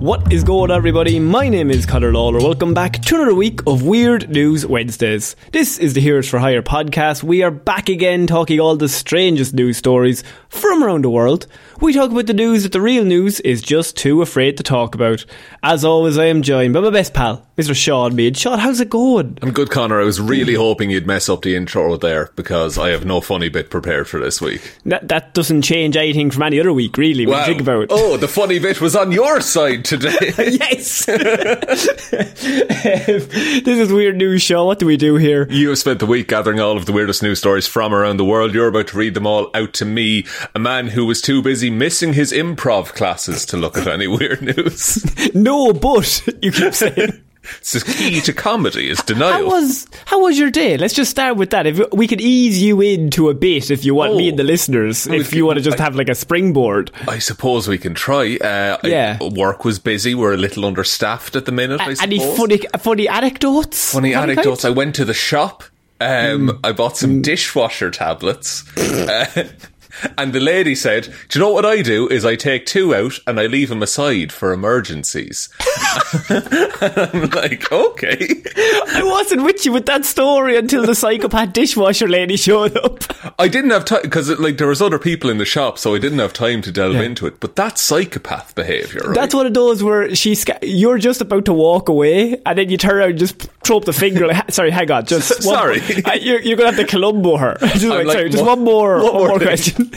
What is going on, everybody? My name is Conor Lawler. Welcome back to another week of Weird News Wednesdays. This is the Heroes for Hire podcast. We are back again talking all the strangest news stories from around the world. We talk about the news that the real news is just too afraid to talk about. As always, I am joined by my best pal, Mr. Sean Meighan. Sean, how's it going? I'm good, Conor. I was really hoping you'd mess up the intro there because I have no funny bit prepared for this week. That, that doesn't change anything from any other week, really, when Wow. you think about it. Oh, the funny bit was on your side today. yes! this is Weird News, Sean. What do we do here? You have spent the week gathering all of the weirdest news stories from around the world. You're about to read them all out to me, a man who was too busy missing his improv classes to look at any weird news. No, but, you keep saying. It's the key to comedy is denial. How was how was your day? Let's just start with that. If we could ease you into a bit, if you want me Oh. and the listeners, if you want to just I- have like a springboard. I suppose we can try. Uh, I- Yeah. work was busy. We're a little understaffed at the minute. I Any funny funny anecdotes? Funny anecdotes. I went to the shop. Um, I bought some dishwasher tablets. Uh, and the lady said, Do you know what I do? Is I take two out and I leave them aside for emergencies. I'm like, okay. I wasn't with you with that story until the psychopath dishwasher lady showed up. I didn't have time because like there was other people in the shop, so I didn't have time to delve into it. But that's psychopath behavior. Right? That's one of those where she's you're just about to walk away, and then you turn around and just throw up the finger. Like, sorry, hang on, just one- sorry. Uh, you're, you're gonna have to Columbo her. just like, like, sorry, just one more, one more more question.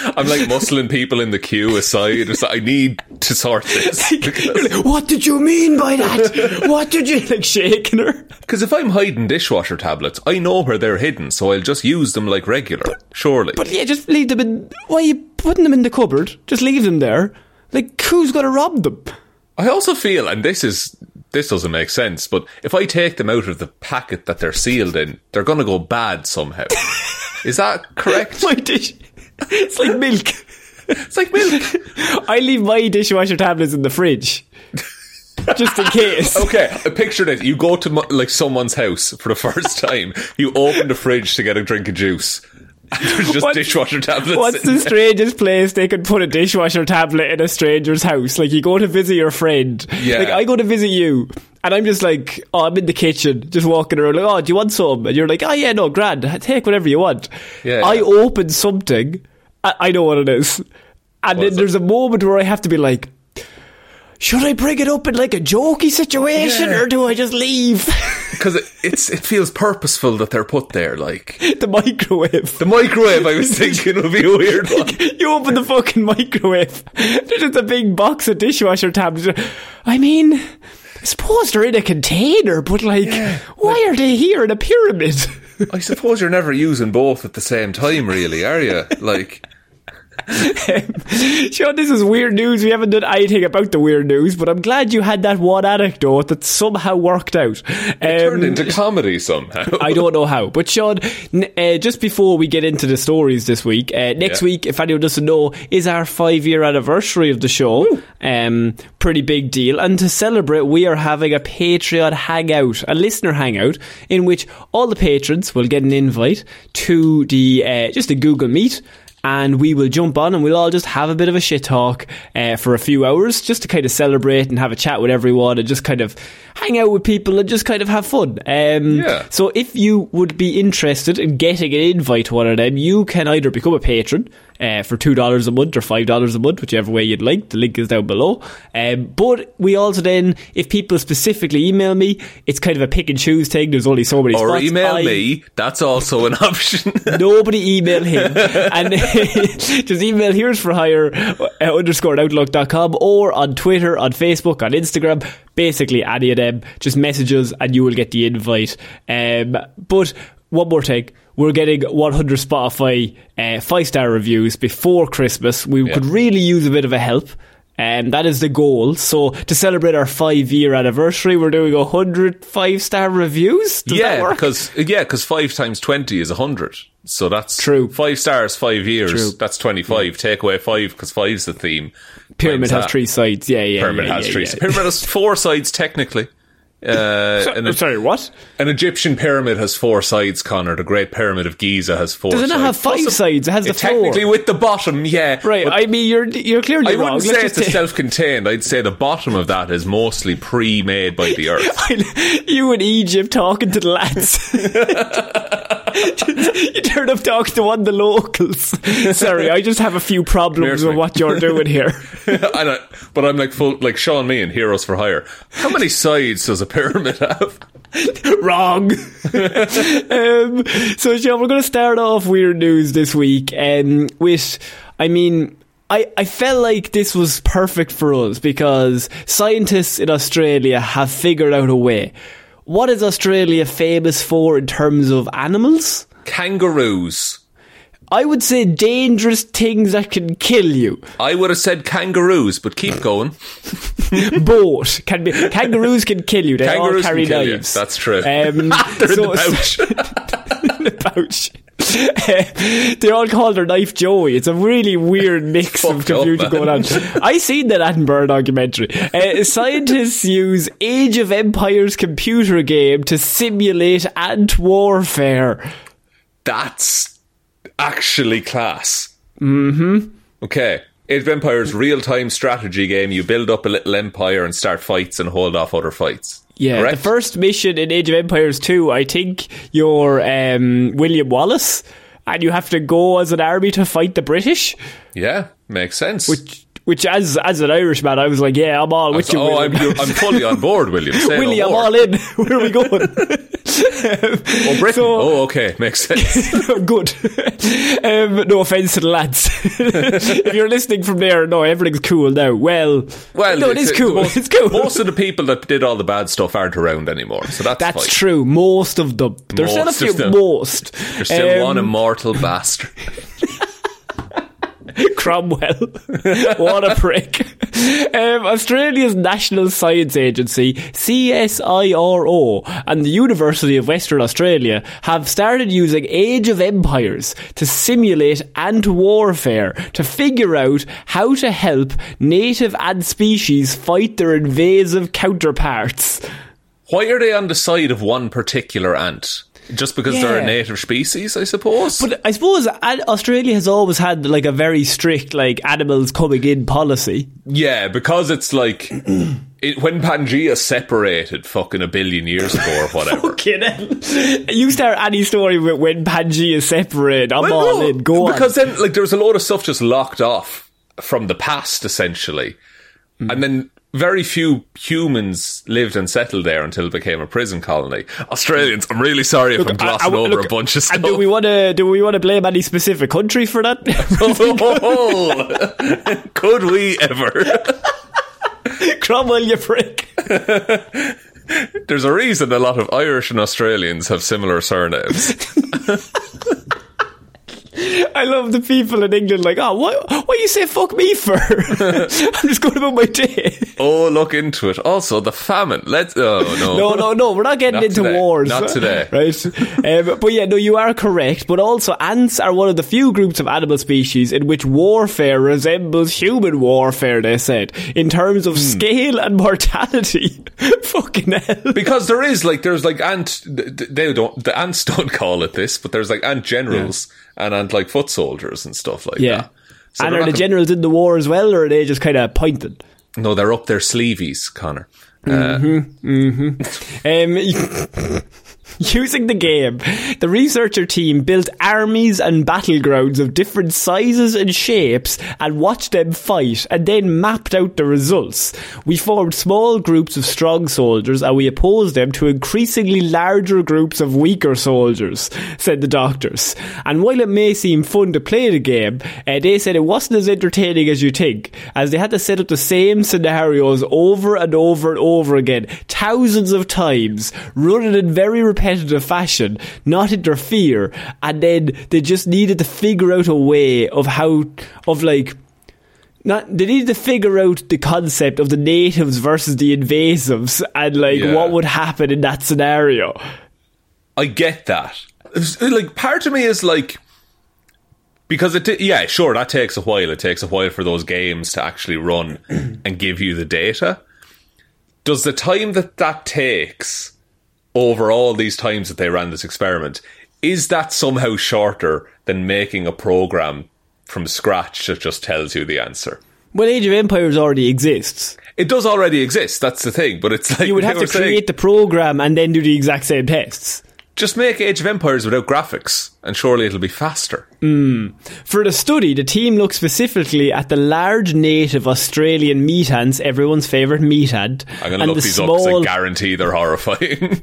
I'm like muscling people in the queue aside. It's like, I need to sort this. Like, what did you mean by that? What did you like shaking her? Because if I'm hiding dishwasher tablets, I know where they're hidden, so I'll just use them like regular. surely. But yeah, just leave them in. Why are you putting them in the cupboard? Just leave them there. Like, who's gonna rob them? I also feel, and this is this doesn't make sense, but if I take them out of the packet that they're sealed in, they're going to go bad somehow. is that correct? My dish. It's like milk. It's like milk. I leave my dishwasher tablets in the fridge. Just in case. Okay, I pictured it. You go to like someone's house for the first time. You open the fridge to get a drink of juice. And there's just What- dishwasher tablets. What's the there. strangest place they could put a dishwasher tablet in a stranger's house? Like you go to visit your friend. Yeah. Like I go to visit you, and I'm just like, oh, I'm in the kitchen, just walking around. Like, oh, do you want some? And you're like, oh yeah, no, grand. Take whatever you want. Yeah, I yeah. open something. I, I know what it is, and then is it? there's a moment where I have to be like. Should I bring it up in like a jokey situation, Yeah. or do I just leave Because it, it's it feels purposeful that they're put there. Like the microwave? the microwave, I was thinking would be a weird one. you open the fucking microwave. There's just a big box of dishwasher tablets. I mean, I suppose they're in a container, but like, why are they here in a pyramid? I suppose you're never using both at the same time, really, are you? Like, Sean, this is weird news. We haven't done anything about the weird news, but I'm glad you had that one anecdote that somehow worked out. Um, Turned into comedy somehow. I don't know how. But Sean, n- uh, just before we get into the stories this week, uh, next Yeah. week, if anyone doesn't know, is our five year anniversary of the show. Um, pretty big deal. And to celebrate, we are having a Patreon hangout, a listener hangout, in which all the patrons will get an invite to the uh, just a Google Meet. And we will jump on and we'll all just have a bit of a shit talk uh, for a few hours just to kind of celebrate and have a chat with everyone and just kind of hang out with people and just kind of have fun. Um, Yeah. so if you would be interested in getting an invite to one of them, you can either become a patron uh, for two dollars a month or five dollars a month, whichever way you'd like. The link is down below. Um, but we also then, if people specifically email me, it's kind of a pick and choose thing. There's only so many or spots. email I- me. That's also an option. Nobody email him. and just email Heroes for Hire uh, underscore outlook.com or on Twitter, on Facebook, on Instagram. Basically, any of them. Just message us and you will get the invite. Um, but one more thing. We're getting 100 Spotify uh, five star reviews before Christmas. We could really use a bit of a help. And that is the goal. So to celebrate our five year anniversary, we're doing 100 five star reviews. Does that yeah, work? because yeah, because five times twenty is hundred. So that's True. Five stars, five years. True. That's twenty-five. Take away five because five's the theme. Pyramid has that. three sides. Yeah, yeah. Pyramid yeah, has yeah, three. yeah. Pyramid has four sides technically. Uh, So- an, sorry, what? an Egyptian pyramid has four sides. Conor, the Great Pyramid of Giza has four. Does it sides. not have five Plus, sides? It has the technically with the bottom. Yeah, Right. I mean, you're you're clearly I wrong. wouldn't Let's say it's a self-contained. I'd say the bottom of that is mostly pre-made by the Earth. you in Egypt talking to the lads. you turn up talking to one of the locals. Sorry, I just have a few problems with what you're doing here. I don't, but I'm like full, like Sean Meighan Heroes for Hire. How many sides does a pyramid have? Wrong. um, so, Sean, we're going to start off weird news this week um, with, I mean, I, I felt like this was perfect for us because scientists in Australia have figured out a way. What is Australia famous for in terms of animals? Kangaroos. I would say dangerous things that can kill you. I would have said kangaroos, but keep going. Both can be kangaroos can kill you. They Kangaroos all carry can kill you. knives. That's true. Um, They're in the pouch. in the pouch. They're all called their knife Joey. It's a really weird mix of Fucked up, confusion going on. I seen that Attenborough documentary. Uh, scientists use Age of Empires computer game to simulate ant warfare. That's actually class. Mm-hmm. Okay. Age of Empires real-time strategy game. You build up a little empire and start fights and hold off other fights. Yeah, Correct? the first mission in Age of Empires 2, I think you're um, William Wallace, and you have to go as an army to fight the British. Yeah, makes sense. Which, which as as an Irishman, I was like, yeah, I'm all with you. oh, I'm, I'm fully on board, William. Say no I'm all in. Where are we going? Oh, Britain. oh, okay, makes sense. Good. Um, no offense to the lads. if you're listening from there, no, everything's cool now. Well, Well, no, it is cool. Most, it's cool. Most of the people that did all the bad stuff aren't around anymore, so that's That's fine. true. Most of them. There's still a few. Most. There's still Um, one immortal bastard. Cromwell. what a prick. Um, Australia's National Science Agency, CSIRO, and the University of Western Australia have started using Age of Empires to simulate ant warfare to figure out how to help native ant species fight their invasive counterparts. Why are they on the side of one particular ant? Just because they're a native species, I suppose. But I suppose Australia has always had like a very strict like animals coming in policy. yeah, because it's like it, when Pangea separated, fucking a billion years ago or whatever. Fucking hell. You start any story with when Pangea separated. I'm Well, all no, in. Go because on. then like there was a lot of stuff just locked off from the past, essentially, and then very few humans lived and settled there until it became a prison colony. Australians, I'm really sorry if I'm glossing I- I- over look, a bunch of stuff. And do we want to? Do we want to blame any specific country for that? Oh, could we ever? Cromwell, you prick. There's a reason a lot of Irish and Australians have similar surnames. I love the people in England like, oh, what, what you say fuck me for? I'm just going about my day. Oh, look into it. Also, the famine. Let's. Oh no, No, no, no, we're not getting Not into today. wars. Not today. Right? Um, but yeah, no, you are correct. But also, ants are one of the few groups of animal species in which warfare resembles human warfare, they said, in terms Hmm. of scale and mortality. Fucking hell. because there is like there's like ant. They don't. The ants don't call it this, but there's like ant generals and ant like foot soldiers and stuff like Yeah. that. So and are the generals in the war as well, or are they just kind of pointed? No, they're up their sleeveys, Conor. Hmm. Hmm. Um, using the game, the researcher team built armies and battlegrounds of different sizes and shapes and watched them fight and then mapped out the results. We formed small groups of strong soldiers and we opposed them to increasingly larger groups of weaker soldiers, said the doctors. And while it may seem fun to play the game, uh, they said it wasn't as entertaining as you think, as they had to set up the same scenarios over and over and over again, thousands of times, running in very repetitive fashion, not interfere, and then they just needed to figure out a way of how, of like, not, they needed to figure out the concept of the natives versus the invasives and like Yeah. what would happen in that scenario. I get that. It's, Like part of me is like because it ta- yeah sure that takes a while. It takes a while for those games to actually run and give you the data. Does the time that that takes over all these times that they ran this experiment is that somehow shorter than making a program from scratch that just tells you the answer? Well, Age of Empires already exists. It does already exist. That's the thing, but it's like You would have to were saying, create the program and then do the exact same tests. just make Age of Empires without graphics, and surely it'll be faster. For the study, the team looked specifically at the large native Australian meat ants, everyone's favourite meat ant, I'm going to look the these up because I guarantee they're horrifying.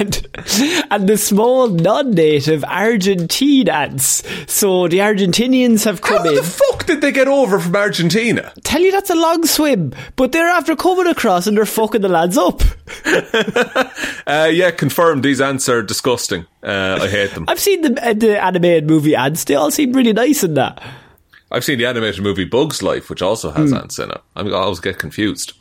and, and the small non-native Argentine ants. So the Argentinians have come How in. the fuck did they get over from Argentina? Tell you that's a long swim, but they're after coming across and they're fucking the lads up. Uh, yeah, confirmed. These ants are disgusting. Uh, I hate them. I've seen the, uh, the animated movie ants; they all seem really nice in that. I've seen the animated movie Bugs Life, which also has ants in it. I, mean, I always get confused.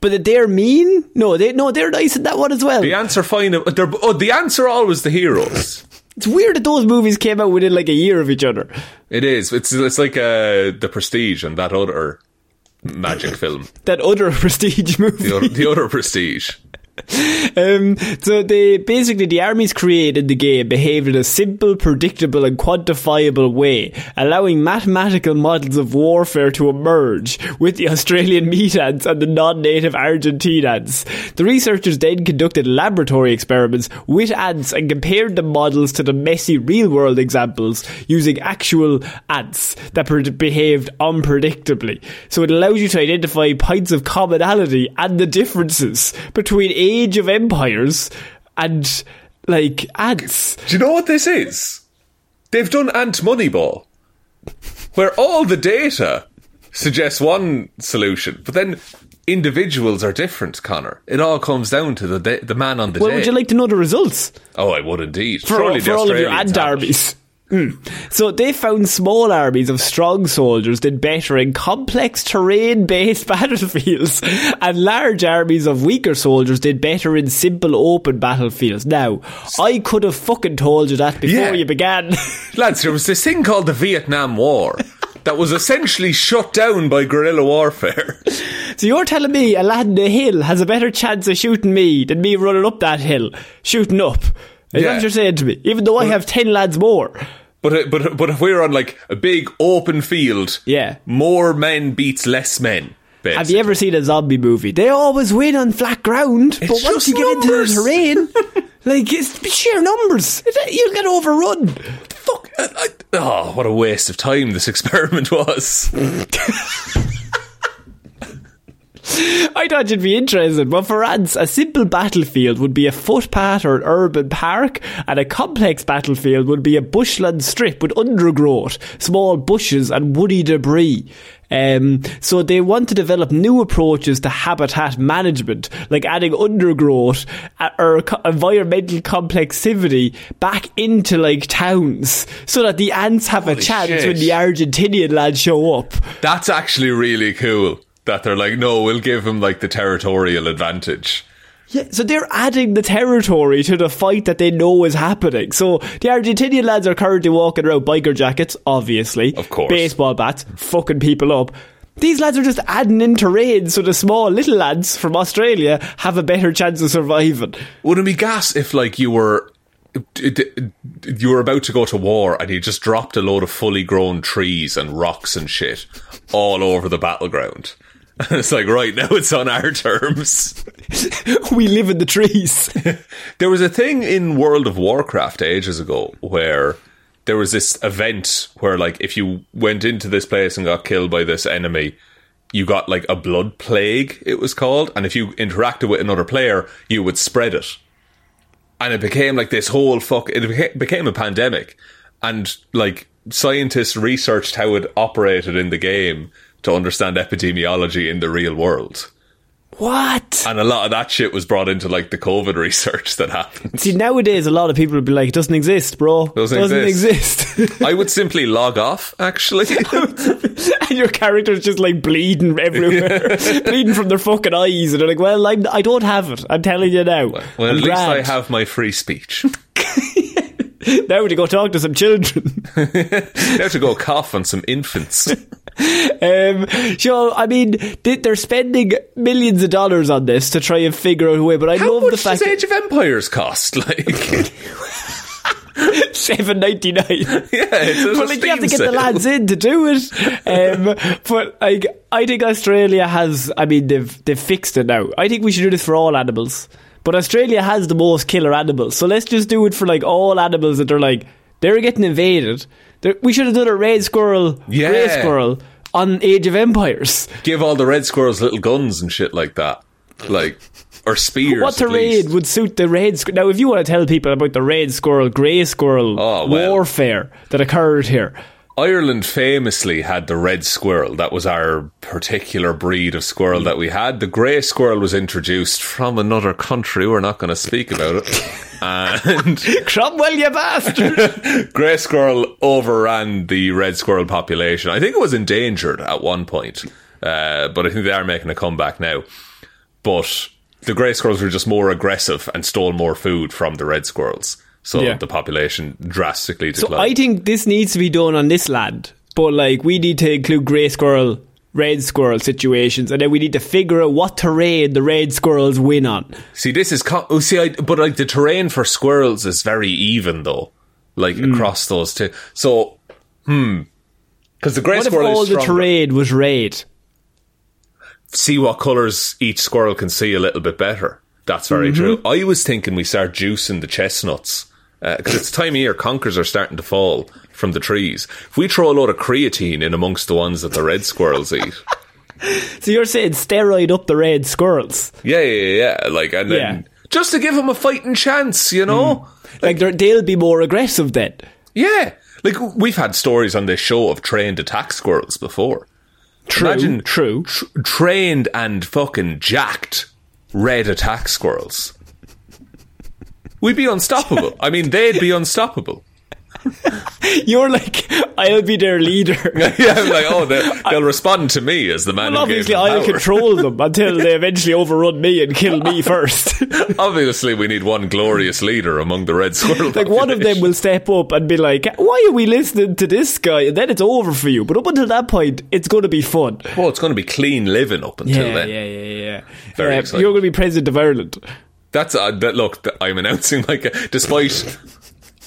But they're mean? No, they no, they're nice in that one as well. The ants are fine. They're, oh, the ants are always the heroes. It's weird that those movies came out within like a year of each other. It is. It's it's like uh, the Prestige and that other magic film, That other prestige movie. the other, the other Prestige. Um, so they basically the armies created the game behaved in a simple, predictable, and quantifiable way, allowing mathematical models of warfare to emerge with the Australian meat ants and the non-native Argentine ants. The researchers then conducted laboratory experiments with ants and compared the models to the messy real-world examples using actual ants that behaved unpredictably. So it allows you to identify points of commonality and the differences between Age of Empires and like ants. Do you know what this is? They've done Ant Moneyball, where all the data suggests one solution, but then individuals are different. Conor, it all comes down to the the man on the Well, day. would you like to know the results oh, I would indeed. for, Surely for all of your have armies? Mm. So they found small armies of strong soldiers did better in complex terrain-based battlefields, and large armies of weaker soldiers did better in simple open battlefields. Now, I could have fucking told you that before Yeah. you began. Lads, there was this thing called the Vietnam War that was essentially shut down by guerrilla warfare. so you're telling me a lad in the hill has a better chance of shooting me than me running up that hill, shooting up? Is Yeah. that what you're saying to me? Even though I have ten lads more. But uh, but but if we're on like a big open field, Yeah. more men beats less men. Basically. Have you ever seen a zombie movie? They always win on flat ground, but once you get into the terrain, like it's sheer numbers, you'll get overrun. Fuck! I, I, oh, what a waste of time this experiment was. I thought you'd be interested, but for ants, a simple battlefield would be a footpath or an urban park, and a complex battlefield would be a bushland strip with undergrowth, small bushes, and woody debris. Um, so they want to develop new approaches to habitat management, like adding undergrowth uh, or environmental complexity back into like towns, so that the ants have a chance shit. when the Argentinian lads show up. That's actually really cool. That they're like, no, we'll give him like the territorial advantage. Yeah, so they're adding the territory to the fight that they know is happening. So the Argentinian lads are currently walking around biker jackets, obviously. Of course. Baseball bats, fucking people up. These lads are just adding into raids so the small little lads from Australia have a better chance of surviving. Wouldn't it be gas if like you were you were about to go to war and you just dropped a load of fully grown trees and rocks and shit all over the battleground? It's like, right, now it's on our terms. we live in the trees. There was a thing in World of Warcraft ages ago where there was this event where, like, if you went into this place and got killed by this enemy, you got like a blood plague, it was called. And if you interacted with another player, you would spread it. And it became like this whole fuck, it beca- became a pandemic. And like, scientists researched how it operated in the game to understand epidemiology in the real world. what? And a lot of that shit was brought into like the COVID research that happened. See, nowadays a lot of people would be like, it doesn't exist, bro. It doesn't exist. I would simply log off, actually. and your character's just like bleeding everywhere, bleeding from their fucking eyes, and they're like, "Well, I'm, I don't have it. I'm telling you now." well, I'm at least I have my free speech. now to go talk to some children. now to go cough on some infants. um, so, I mean, they- they're spending millions of dollars on this to try and figure out a way. But I How love the fact How does Age of Empires cost? Like, seven ninety nine. yeah, it's But like you have to get the lads in to do it. Um, but like I think Australia has I mean they've they've fixed it now. I think we should do this for all animals. But Australia has the most killer animals. So let's just do it for like all animals that are like they're getting invaded. They're, we should have done a red squirrel, grey Yeah. squirrel on Age of Empires. Give all the red squirrels little guns and shit like that, like or spears. what at terrain would suit the red squirrel? Now, if you want to tell people about the red squirrel, grey squirrel Oh, well. warfare that occurred here, Ireland famously had the red squirrel. That was our particular breed of squirrel that we had. The grey squirrel was introduced from another country. We're not going to speak about it. And Cromwell, you bastard! grey squirrel overran the red squirrel population. I think it was endangered at one point, uh, but I think they are making a comeback now. But the grey squirrels were just more aggressive and stole more food from the red squirrels. So Yeah. the population drastically declined. So. I think this needs to be done on this land, but like we need to include grey squirrel, red squirrel situations, and then we need to figure out what terrain the red squirrels win on. See, this is co- oh, see, I, but like the terrain for squirrels is very even though, like Hmm. across those two. So, hmm, because the grey What if squirrel all is the terrain was red? See what colors each squirrel can see a little bit better. That's very Mm-hmm. true. I was thinking we start juicing the chestnuts Uh, because it's time of year. Conkers are starting to fall from the trees. If we throw a load of creatine in amongst the ones that the red squirrels eat. So you're saying steroid up the red squirrels? Yeah, yeah, yeah. Like, and then Yeah. just to give them a fighting chance, you know? Mm. Like they're, they'll be more aggressive then. Yeah. Like, we've had stories on this show of trained attack squirrels before. True, Imagine true. tr- trained and fucking jacked red attack squirrels. We'd be unstoppable. I mean, they'd be unstoppable. You're like, I'll be their leader. yeah, I'm like, oh, they'll, they'll respond to me as the man Well, obviously, I'll control them until they eventually overrun me and kill me first. Obviously, we need one glorious leader among the red squirrel. like one of them will step up and be like, "Why are we listening to this guy?" And then it's over for you. But up until that point, it's going to be fun. Oh, it's going to be clean living up until yeah, then. yeah, yeah, yeah. Very exciting. You're going to be president of Ireland. That's uh, that. Look, I'm announcing like, despite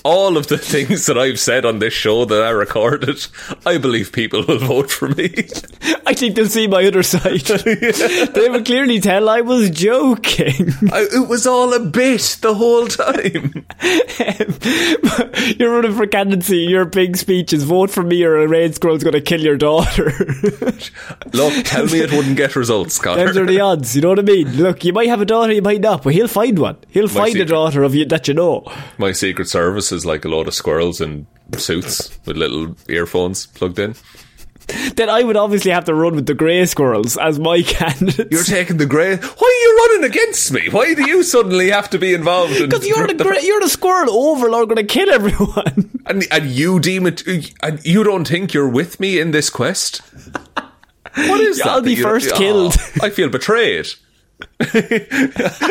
all of the things that I've said on this show that I recorded, I believe people will vote for me. I think they'll see my other side. they will clearly tell I was joking. I, it was all a bit the whole time. You're running for candidacy. Your big speech is vote for me or a red squirrel's going to kill your daughter. Look, tell me it wouldn't get results, Conor. Those are the odds. You know what I mean? Look, you might have a daughter, you might not, but he'll find one. He'll find a daughter of you that you know. My Secret Service is like a load of squirrels in suits with little earphones plugged in. then I would obviously have to run with the grey squirrels as my candidate. You're taking the grey. Why are you running against me? Why do you suddenly have to be involved in? because you're the grey, you're the squirrel overlord going to kill everyone. and, and you deem it. And you don't think you're with me in this quest? What is that? I'll be you- first Oh, killed. I feel betrayed.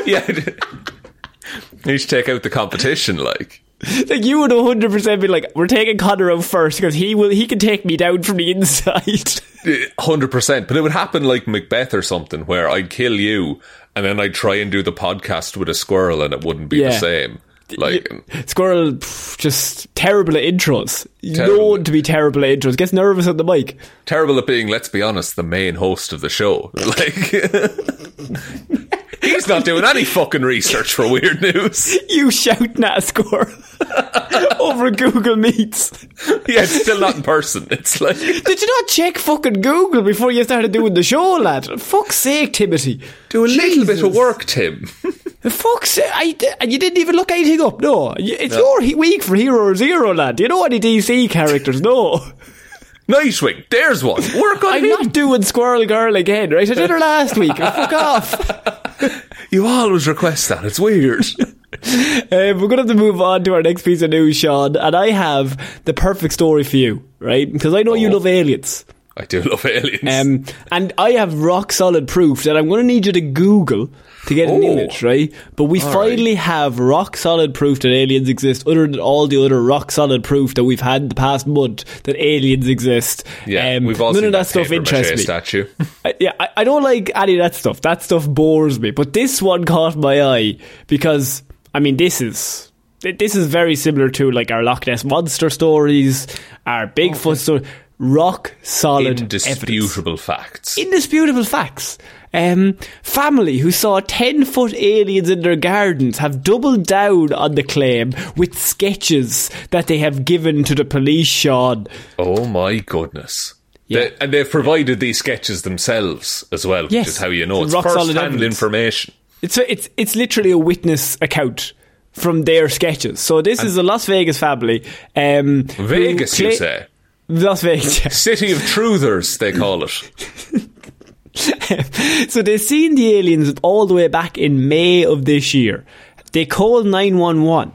yeah. You need to take out the competition, like. like you would 100 percent be like, we're taking Conor out first because he will he can take me down from the inside. Hundred percent, but it would happen like Macbeth or something, where I'd kill you, and then I'd try and do the podcast with a squirrel, and it wouldn't be the same. Like, Squirrel, pff, just terrible at intros. Terrible. Known to be terrible at intros. Gets nervous at the mic. terrible at being, let's be honest, the main host of the show. Like, he's not doing any fucking research for weird news. You shouting at a squirrel over Google Meets. Yeah, it's still not in person. It's like, Did you not check fucking Google before you started doing the show, lad? Fuck's sake, Timothy. do a little bit of work, Tim. Fuck's sake. I, and you didn't even look anything up, no. It's your he- week for Hero Zero, lad. Do you know any DC characters? No. Nightwing, there's one. Work on I'm him. not doing Squirrel Girl again, right? I did her last week. Fuck off. You always request that. It's weird. Um, we're going to have to move on to our next piece of news, Sean. And I have the perfect story for you, right? Because I know you Oh. love aliens. I do love aliens. Um, and I have rock solid proof that I'm going to need you to Google to get an Oh. image, right? But we All finally have rock solid proof that aliens exist, other than all the other rock solid proof that we've had in the past month that aliens exist. yeah, Um, we've all none seen of that stuff paper interests me. statue. I, yeah, I, I don't like any of that stuff. That stuff bores me. But this one caught my eye because, I mean, this is this is very similar to like our Loch Ness monster stories, our Bigfoot story. Rock solid evidence. Indisputable facts. Indisputable facts. Um, family who saw 10 foot aliens in their gardens have doubled down on the claim with sketches that they have given to the police, Sean. Oh my goodness. Yeah. They- and they've provided these sketches themselves as well, Yes. which is how you know it's Rock solid first-hand information. It's it's it's literally a witness account from their sketches. So this is a Las Vegas family. Um, Vegas, you say? Las Vegas. City of Truthers, they call it. so they've seen the aliens all the way back in May of this year. They called 911.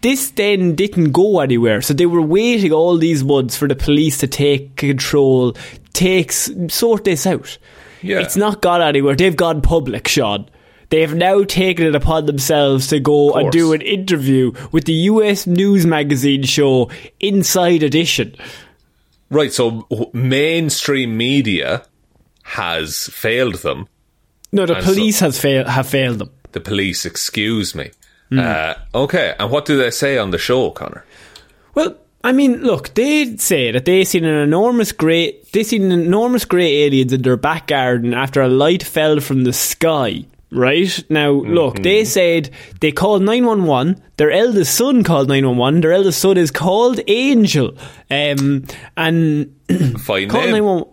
This then didn't go anywhere, so they were waiting all these months for the police to take control, take sort this out. Yeah. It's not gone anywhere. They've gone public, Sean. They have now taken it upon themselves to go and do an interview with the US news magazine show Inside Edition. Right, so mainstream media has failed them. No, the And so- police has fail- have failed them. The police, excuse me. Hmm. Uh, okay, and what do they say on the show, Conor? Well, I mean, look, they say that they seen an enormous grey, they seen an enormous grey aliens in their back garden after a light fell from the sky. Right now, look, they said they called nine one one. Their eldest son called nine one one. Their eldest son is called Angel, um, and Fine called nine one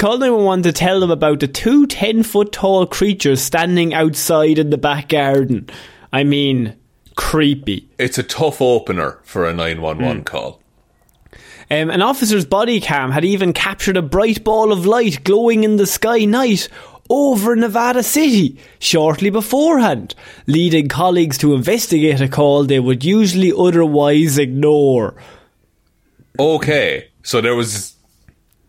one one to tell them about the two 10 foot tall creatures standing outside in the back garden. I mean, creepy. It's a tough opener for a 911 Hmm. call. Um, an officer's body cam had even captured a bright ball of light glowing in the sky night over Nevada City shortly beforehand, leading colleagues to investigate a call they would usually otherwise ignore. Okay, so there was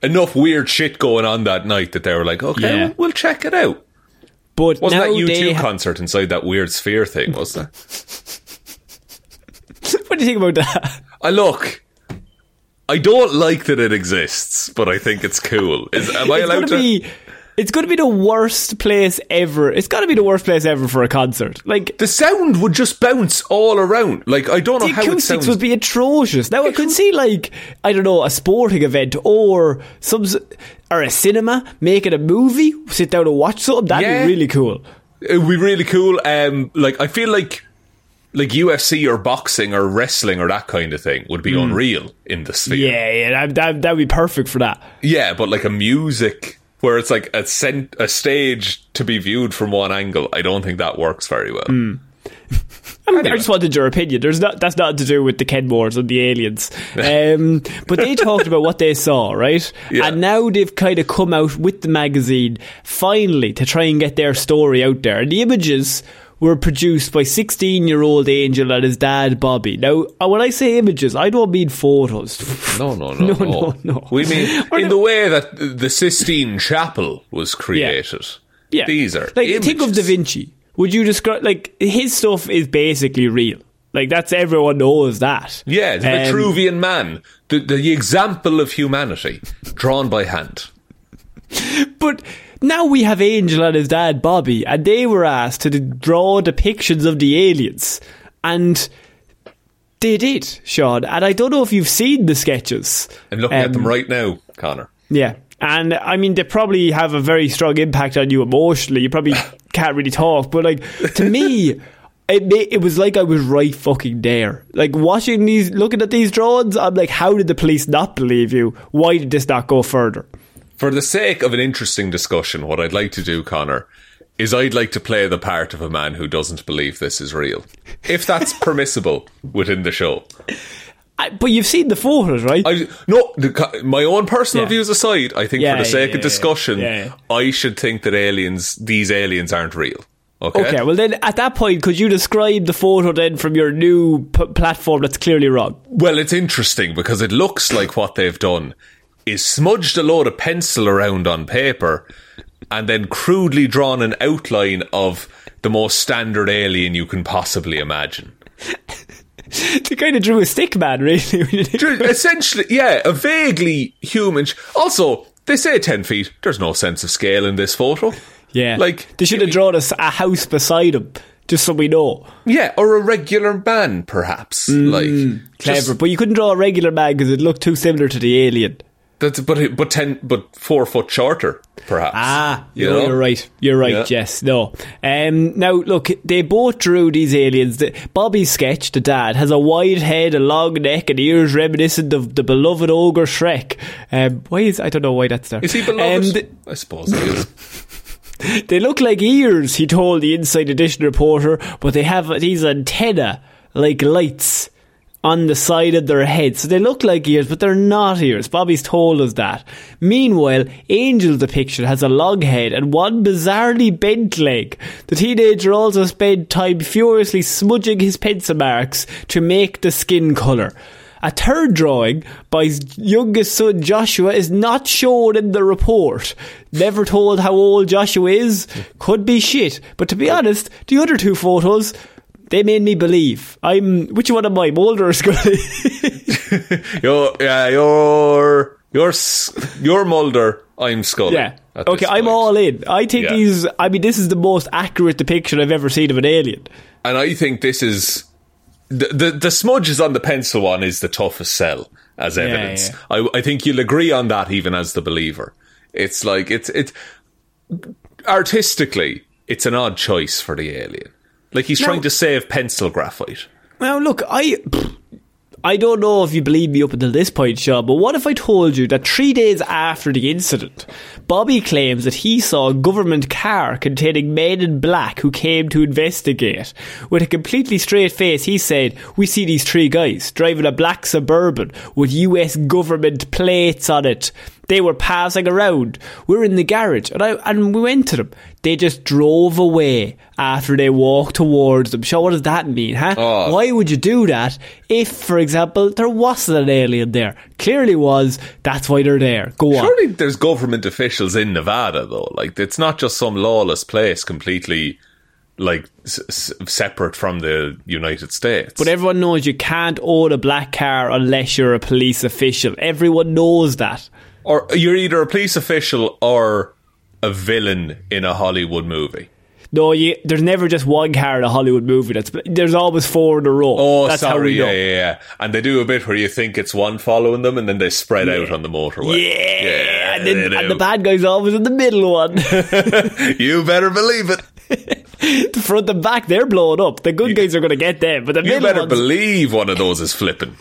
enough weird shit going on that night that they were like, okay, Yeah. we'll, we'll check it out. But Wasn't that U2 ha- concert inside that weird sphere thing, was that? what do you think about that? I look. I don't like that it exists, but I think it's cool. Is am I it's allowed to? be. It's going to be the worst place ever. It's got to be the worst place ever for a concert. Like the sound would just bounce all around. Like I don't know the how it sounds. would be atrocious. Now I could see like I don't know a sporting event or some or a cinema making a movie. Sit down and watch something. That'd Yeah. be really cool. it would be really cool. Um, like I feel like like UFC or boxing or wrestling or that kind of thing would be unreal in the sphere. Yeah, yeah, that that that'd be perfect for that. Yeah, but like a music where it's like a cent- a stage to be viewed from one angle, I don't think that works very well. Hmm. I'm, I just wanted your opinion. There's not that's not to do with the Kenmores and the aliens. Um, but they talked about what they saw, right? Yeah. And now they've kind of come out with the magazine finally to try and get their story out there. And the images were produced by 16 year old Angel and his dad Bobby. Now, uh, when I say images, I don't mean photos. No, no, no, No, no, no, no. We mean Or in no- the way that the Sistine Chapel was created. Yeah. These are like think of Da. Vinci. Would you describe like his stuff is basically real? Like that's everyone knows that. Yeah, the Um, Vitruvian man, the, the example of humanity, drawn by hand. But now we have Angel and his dad Bobby, and they were asked to draw depictions of the aliens, and they did, Sean. And I don't know if you've seen the sketches. I'm looking at Um, them right now, Conor. Yeah. And I mean, they probably have a very strong impact on you emotionally. You probably can't really talk, but like to me, it it was like I was right fucking there. Like watching these, looking at these drawings, I'm like, how did the police not believe you? Why did this not go further? For the sake of an interesting discussion, what I'd like to do, Conor, is I'd like to play the part of a man who doesn't believe this is real. If that's permissible within the show. I, but you've seen the photos, right? I no, the, my own personal Yeah. views aside, I think Yeah, for the sake yeah, of discussion. I should think that aliens, these aliens, aren't real. Okay. okay, well then, at that point, could you describe the photo then from your new p- platform that's clearly wrong? Well, it's interesting because it looks like what they've done is smudged a load of pencil around on paper and then crudely drawn an outline of the most standard alien you can possibly imagine. They kind of drew a stick man, really. Essentially, yeah, a vaguely human. sh- Also, they say 10 feet. There's no sense of scale in this photo. yeah, Like, they should have drawn us a house beside him, just so we know. Yeah, or a regular man, perhaps. like, Mm, Clever, just- but you couldn't draw a regular man because it looked too similar to the alien. That's, but but ten, but four foot shorter, perhaps. Ah, You know? are right. You're right, Yeah. Jess. No. Um, now, look, they both drew these aliens. The, Bobby's sketch, the dad, has a wide head, a long neck, and ears reminiscent of the beloved ogre Shrek. Um, why is I don't know why that's there. Is he Um, beloved? th- I suppose he is. they look like ears, he told the Inside Edition reporter, but they have these antenna like lights on the side of their head. So they look like ears, but they're not ears. Bobby's told us that. Meanwhile, Angel's depiction has a log head and one bizarrely bent leg. The teenager also spent time furiously smudging his pencil marks to make the skin colour. A third drawing by his youngest son Joshua is not shown in the report. Never told how old Joshua is. Could be shit. But to be honest, the other two photos, they made me believe. I'm. Which one am I, Mulder or Scully? You're, yeah, you're, you're, you're Mulder. I'm Scully. yeah. Okay, I'm point. all in. I think Yeah. he's. I mean, this is the most accurate depiction I've ever seen of an alien. And I think this is the, the the smudges on the pencil one is the toughest sell as evidence. I, I think you'll agree on that even as the believer. It's like it's it's artistically it's an odd choice for the alien. Like he's trying to save pencil graphite. Now, look, I. I don't know if you believe me up until this point, Sean, but what if I told you that three days after the incident, Bobby claims that he saw a government car containing men in black who came to investigate. With a completely straight face, he said, We see these three guys driving a black suburban with US government plates on it. They were passing around. We're in the garage, and I and we went to them. They just drove away after they walked towards them. So what does that mean, huh? Oh. Why would you do that if, for example, there wasn't an alien there? Clearly was. That's why they're there. Go on. Surely there's government officials in Nevada though. Like it's not just some lawless place completely like s- s- separate from the United States. But everyone knows you can't own a black car unless you're a police official. Everyone knows that. Or you're either a police official or a villain in a Hollywood movie. No, you, there's never just one car in a Hollywood movie. That's there's always four in a row. Oh, That's how sorry, we know. yeah, yeah, yeah. And they do a bit where you think it's one following them, and then they spread out on the motorway. Yeah, and, then, and the bad guy's always in the middle one. you better believe it. the front and back, they're blowing up. The good guys are going to get them, but the You better ones, believe one of those is flipping.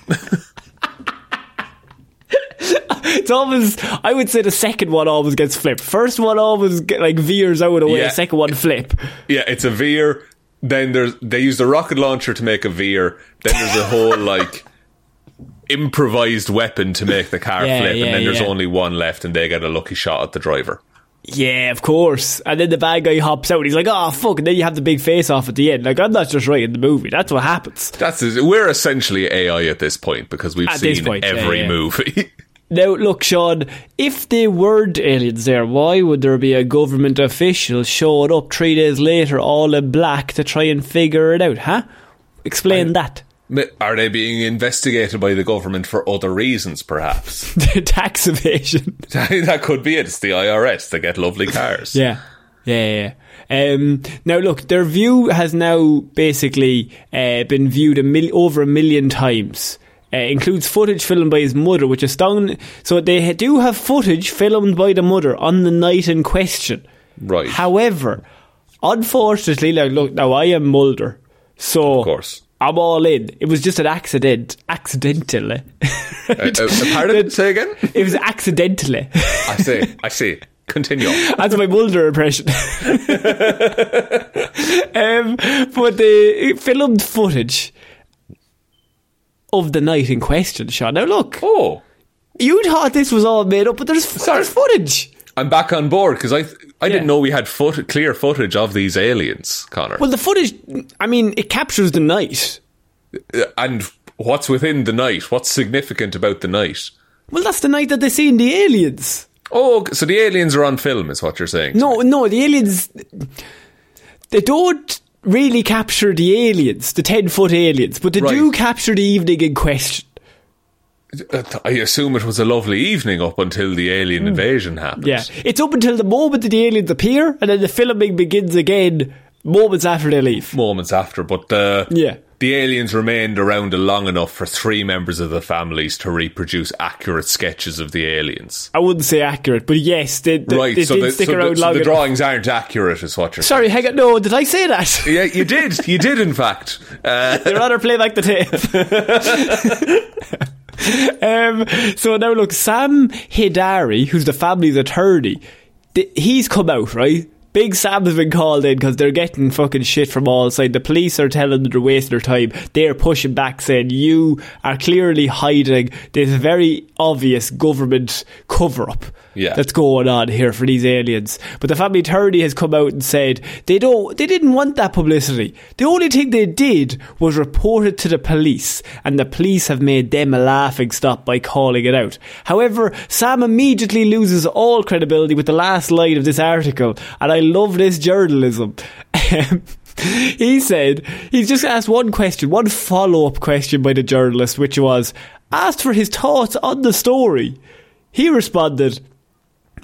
It's always. I would say the second one always gets flipped. First one always get, like veers out of the way. Yeah. Second one flip. yeah, it's a veer. then there's they use the rocket launcher to make a veer. Then there's a whole like improvised weapon to make the car Yeah, flip, yeah, and then there's yeah. only one left, and they get a lucky shot at the driver. Yeah, of course. And then the bad guy hops out. and He's like, "Oh fuck!" And then you have the big face off at the end. Like I'm not just writing the movie. That's what happens. That's we're essentially AI at this point because we've At seen point, yeah, every yeah. movie. Now, look, Sean, if they weren't aliens there, why would there be a government official showing up three days later all in black to try and figure it out, huh? Explain that. Are they being investigated by the government for other reasons, perhaps? Tax evasion. that could be it. It's the IRS. They get lovely cars. Yeah. Yeah, yeah. Um, now, look, their view has now basically uh, been viewed a mil- over a million times. Uh, includes footage filmed by his mother, which is down. So they do have footage filmed by the mother on the night in question. Right. However, unfortunately, like, look, now I am Mulder, so Of course. I'm all in. It was just an accident, accidentally. Uh, uh, pardon? Say again? it was accidentally. I see. I see. Continue. That's my Mulder impression. um, but the filmed footage of the night in question, Sean. Now look, Oh, you thought this was all made up, but there's, there's footage. I'm back on board because I th- I didn't know we had foot- clear footage of these aliens, Conor. Well, the footage, I mean, it captures the night. Uh, and what's within the night? What's significant about the night? Well, that's the night that they seen the aliens. Oh, so the aliens are on film, is what you're saying? No, no, the aliens. They don't really capture the aliens, the 10 foot aliens, but they do capture the evening in question. I assume it was a lovely evening up until the alien invasion happened. Yeah. It's up until the moment that the aliens appear, and then the filming begins again moments after they leave. Moments after, but uh, Yeah. The aliens remained around long enough for three members of the families to reproduce accurate sketches of the aliens. I wouldn't say accurate, but yes, they, they, right, they so, did the, stick so, around the, so the enough. drawings aren't accurate, is what you're Sorry, hang on. No, did I say that? Yeah, you did. You did, in fact. Uh, I'd rather play back the tape. um, so now look, Sam Hidari, who's the family's attorney, th- he's come out, right? Big Sam has been called in because they're getting fucking shit from all sides. The police are telling them they're wasting their time. They're pushing back, saying you are clearly hiding this very obvious government cover up Yeah. that's going on here for these aliens. But the family attorney has come out and said they don't, they didn't want that publicity. The only thing they did was report it to the police, and the police have made them a laughing stock by calling it out. However, Sam immediately loses all credibility with the last line of this article, and I love this journalism. he said he's just asked one question, one follow up question by the journalist, which was asked for his thoughts on the story. He responded,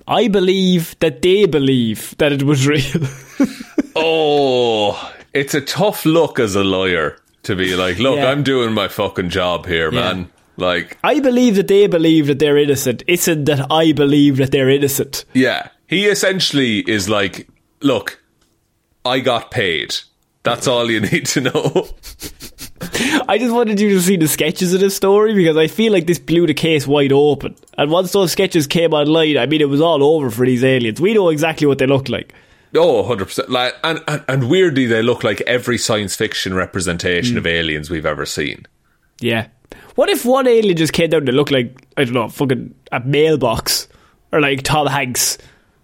I believe that they believe that it was real. oh, it's a tough look as a lawyer to be like, look, Yeah. I'm doing my fucking job here, Yeah. man. Like, I believe that they believe that they're innocent. Isn't that I believe that they're innocent? yeah. He essentially is like, look, I got paid. That's all you need to know. I just wanted you to see the sketches of this story because I feel like this blew the case wide open. And once those sketches came online, I mean, it was all over for these aliens. We know exactly what they look like. Oh, 100%. Like, and, and, and weirdly, they look like every science fiction representation Hmm. of aliens we've ever seen. Yeah. What if one alien just came down to look like, I don't know, fucking a mailbox? Or like Tom Hanks?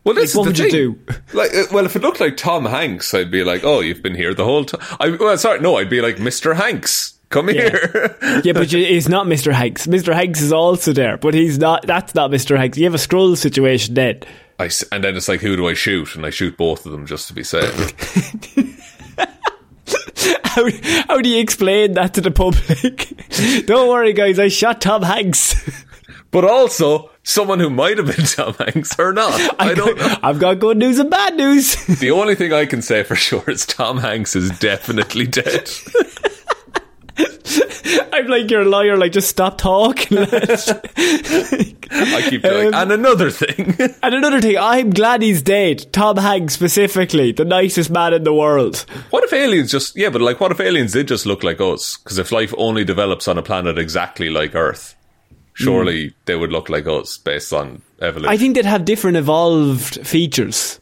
Well, Like, this what is would the you thing. do? Like, uh, well, if it looked like Tom Hanks, I'd be like, "Oh, you've been here the whole time." I, well, sorry, no, I'd be like, "Mr. Hanks, come here." yeah, but you- it's not Mr. Hanks. Mr. Hanks is also there, but he's not. That's not Mr. Hanks. You have a scroll situation then. I and then it's like, "Who do I shoot?" And I shoot both of them just to be safe. How, how do you explain that to the public? Don't worry, guys. I shot Tom Hanks. but also, someone who might have been Tom Hanks or not, I don't know. I've got good news and bad news. The only thing I can say for sure is Tom Hanks is definitely dead. I'm like your lawyer. Like, just stop talking. I keep like, Um, and another thing. and another thing, I'm glad he's dead. Tom Hanks specifically, the nicest man in the world. What if aliens just yeah, but like what if aliens did just look like us? Because if life only develops on a planet exactly like Earth, surely they would look like us based on evolution. I think they'd have different evolved features.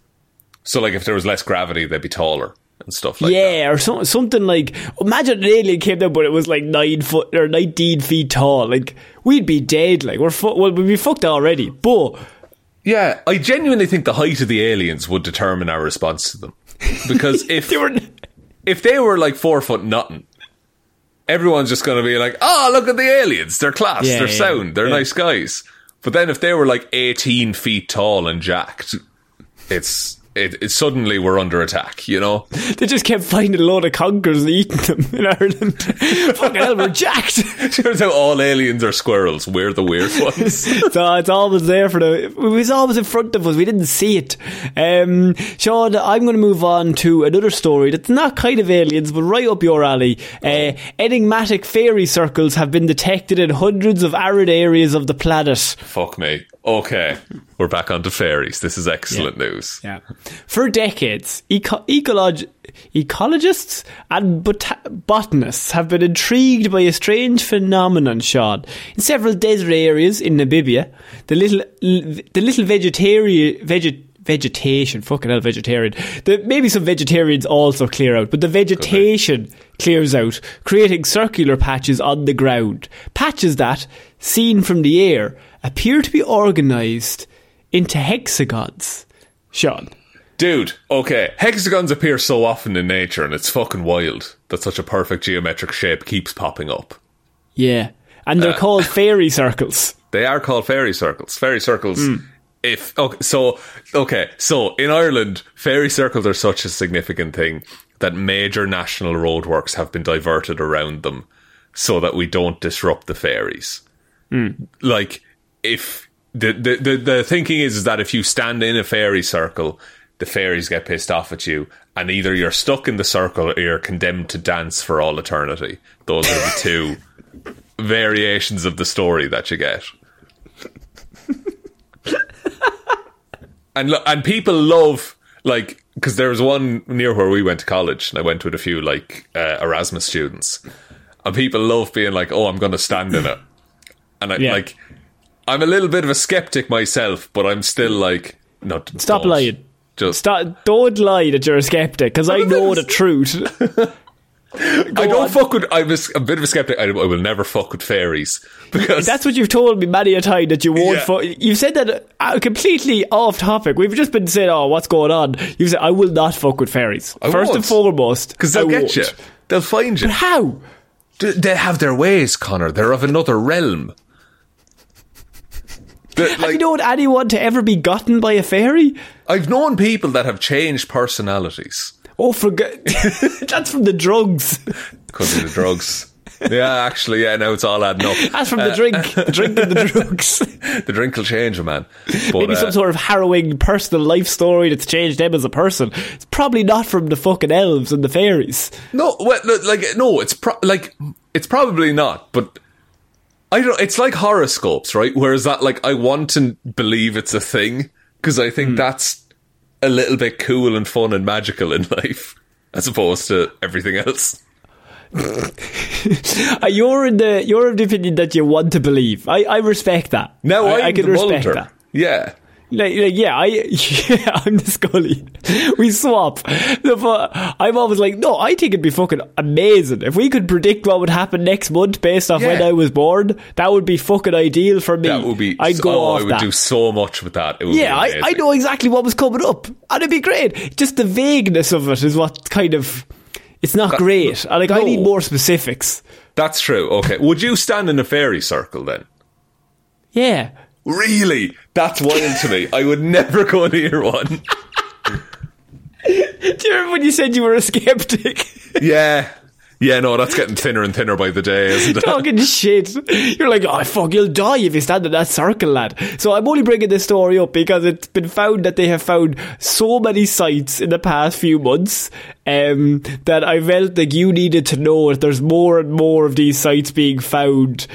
so like if there was less gravity, they'd be taller. and stuff like that. yeah, or so, something like imagine an alien came down, but it was like nine foot or nineteen feet tall. Like we'd be dead. Like we're fu- well, we'd be fucked already. But Yeah, I genuinely think the height of the aliens would determine our response to them. Because if they were if they were like four foot nothing, everyone's just going to be like, "Oh, look at the aliens! They're class. Yeah, they're yeah, sound. They're nice guys." But then if they were like eighteen feet tall and jacked, it's it, it suddenly we're under attack. You know? they just kept finding a load of conkers and eating them in Ireland. Fucking hell, we're jacked. Turns out all aliens are squirrels. We're the weird ones. so it's always there for the. It was always in front of us. We didn't see it. Um, Sean, I'm going to move on to another story that's not kind of aliens, but right up your alley. Uh, enigmatic fairy circles have been detected in hundreds of arid areas of the planet. Fuck me. Okay, we're back onto fairies. This is excellent news. Yeah. For decades, eco- ecolog- ecologists and bota- botanists have been intrigued by a strange phenomenon, Sean. In several desert areas in Namibia, the little the little vegetarian veget vegetation, fucking hell, vegetarian. The, maybe some vegetarians also clear out, but the vegetation clears out, creating circular patches on the ground. Patches that, seen from the air, appear to be organised into hexagons. Sean. Dude, okay. Hexagons appear so often in nature and it's fucking wild that such a perfect geometric shape keeps popping up. Yeah. And they're uh, called fairy circles. They are called fairy circles. Fairy circles. Hmm. If okay, so okay, so in Ireland, fairy circles are such a significant thing that major national roadworks have been diverted around them so that we don't disrupt the fairies. Hmm. Like if the, the the the thinking is is that if you stand in a fairy circle, the fairies get pissed off at you, and either you're stuck in the circle or you're condemned to dance for all eternity. Those are the two variations of the story that you get. and lo- and people love like because there was one near where we went to college, and I went with a few like uh, Erasmus students, and people love being like, "Oh, I'm going to stand in it," and I Yeah. like. I'm a little bit of a skeptic myself, but I'm still like, not. Stop don't. lying. Just Stop, don't lie that you're a skeptic, because I know the truth. I don't fuck with. I'm a bit of a skeptic. I, I will never fuck with fairies because That's what you've told me many a time that you won't. Yeah. Fu- you've said that uh, completely off topic. We've just been saying, "Oh, what's going on?" You said, "I will not fuck with fairies." I First won't. and foremost, because they'll I get won't. you. They'll find you. But how? D- They have their ways, Conor. They're of another realm. They're, Have you known anyone to ever be gotten by a fairy? I've known people that have changed personalities Oh, for that's from the drugs. because of the drugs. Yeah, actually, yeah. Now it's all adding up. That's from the drink, the drink and the drugs. The drink will change a man. But, Maybe uh, some sort of harrowing personal life story that's changed them as a person. It's probably not from the fucking elves and the fairies. No, well, like no, it's pro- like it's probably not, but I don't. It's like horoscopes, right? Whereas that, like, I want to believe it's a thing because I think hmm. that's a little bit cool and fun and magical in life, as opposed to everything else. You're in the you're of the opinion that you want to believe. I, I respect that. No, I, I'm can respect that. Yeah, Like, yeah, I yeah, I'm the Scully. We swap. I'm always like, no, I think it'd be fucking amazing if we could predict what would happen next month based off when I was born. That would be fucking ideal for me. that would be. I'd go oh, I would that. do so much with that. It would yeah, I. I know exactly what was coming up, and it'd be great. Just the vagueness of it is what kind of. It's not That- great. I like. I need more specifics. That's true. Okay, would you stand in a fairy circle then? Yeah. Really? That's wild to me. I would never go near one. Do you remember when you said you were a skeptic? Yeah. Yeah, no, that's getting thinner and thinner by the day, isn't it? Talking shit. You're like, oh fuck, you'll die if you stand in that circle, lad. So I'm only bringing this story up because it's been found that they have found so many sites in the past few months um, that I felt like you needed to know that there's more and more of these sites being found.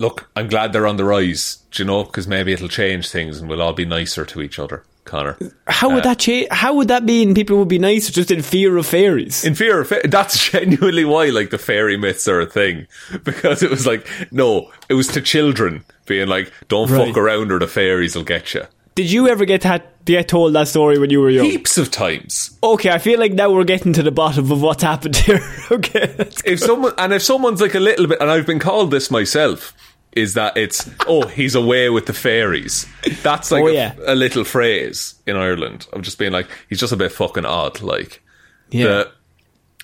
Look, I'm glad they're on the rise, do you know, because maybe it'll change things and we'll all be nicer to each other, Conor. How would uh, that change? How would that mean people would be nicer just in fear of fairies? In fear of fa- that's genuinely why, like, the fairy myths are a thing. Because it was like, no, it was to children being like, don't Right. fuck around or the fairies will get you. Did you ever get that, get told that story when you were young? Heaps of times. Okay, I feel like now we're getting to the bottom of what's happened here. okay. If someone and if someone's like a little bit, and I've been called this myself, is that it's oh he's away with the fairies. That's like Oh, a, yeah. a little phrase in Ireland of just being like he's just a bit fucking odd. Like Yeah. The-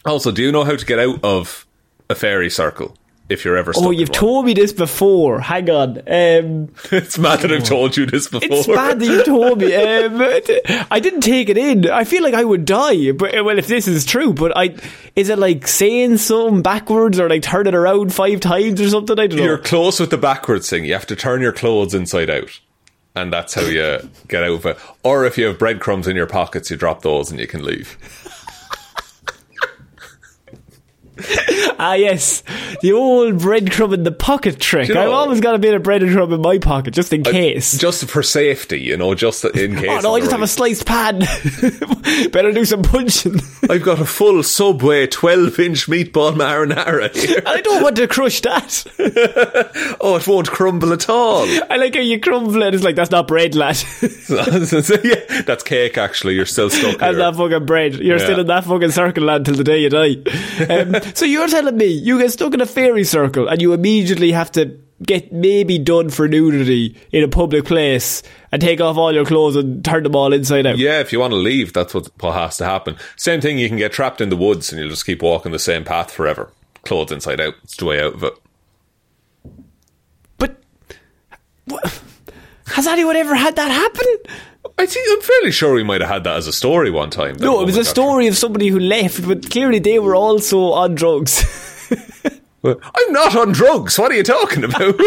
also, do you know how to get out of a fairy circle if you're ever? Stuck Oh, you've told me this before. Hang on. Um, It's mad that I've told you this before. it's bad that you told me. Um, I didn't take it in. I feel like I would die. But uh, well, if this is true, but I is it like saying something backwards or like turn it around five times or something? I don't know. You're close with the backwards thing. You have to turn your clothes inside out. And that's how you get out of it. Or if you have breadcrumbs in your pockets, you drop those and you can leave. Ah, yes, the old breadcrumb in the pocket trick. You know- I've always got a bit of breadcrumb in my pocket just in case. Just for safety, you know, just in case. oh no, I just have a sliced pan. Better do some punching. I've got a full Subway 12 inch meatball marinara here. I don't want to crush that. Oh, it won't crumble at all. I like how you crumble it. It's like that's not bread, lad. yeah, that's cake, actually. You're still stuck That's here. not fucking bread. You're Yeah. still in that fucking circle, lad, till the day you die. Um, so you're telling me you get stuck in a fairy circle and you immediately have to get maybe done for nudity in a public place and take off all your clothes and turn them all inside out. Yeah, if you want to leave, that's what, what has to happen. Same thing, you can get trapped in the woods and you'll just keep walking the same path forever. Clothes inside out. It's the way out of it. But what, has anyone ever had that happen? I think I'm fairly sure we might have had that as a story one time. No, it was a story of somebody who left, but clearly they were also on drugs. I'm not on drugs. What are you talking about?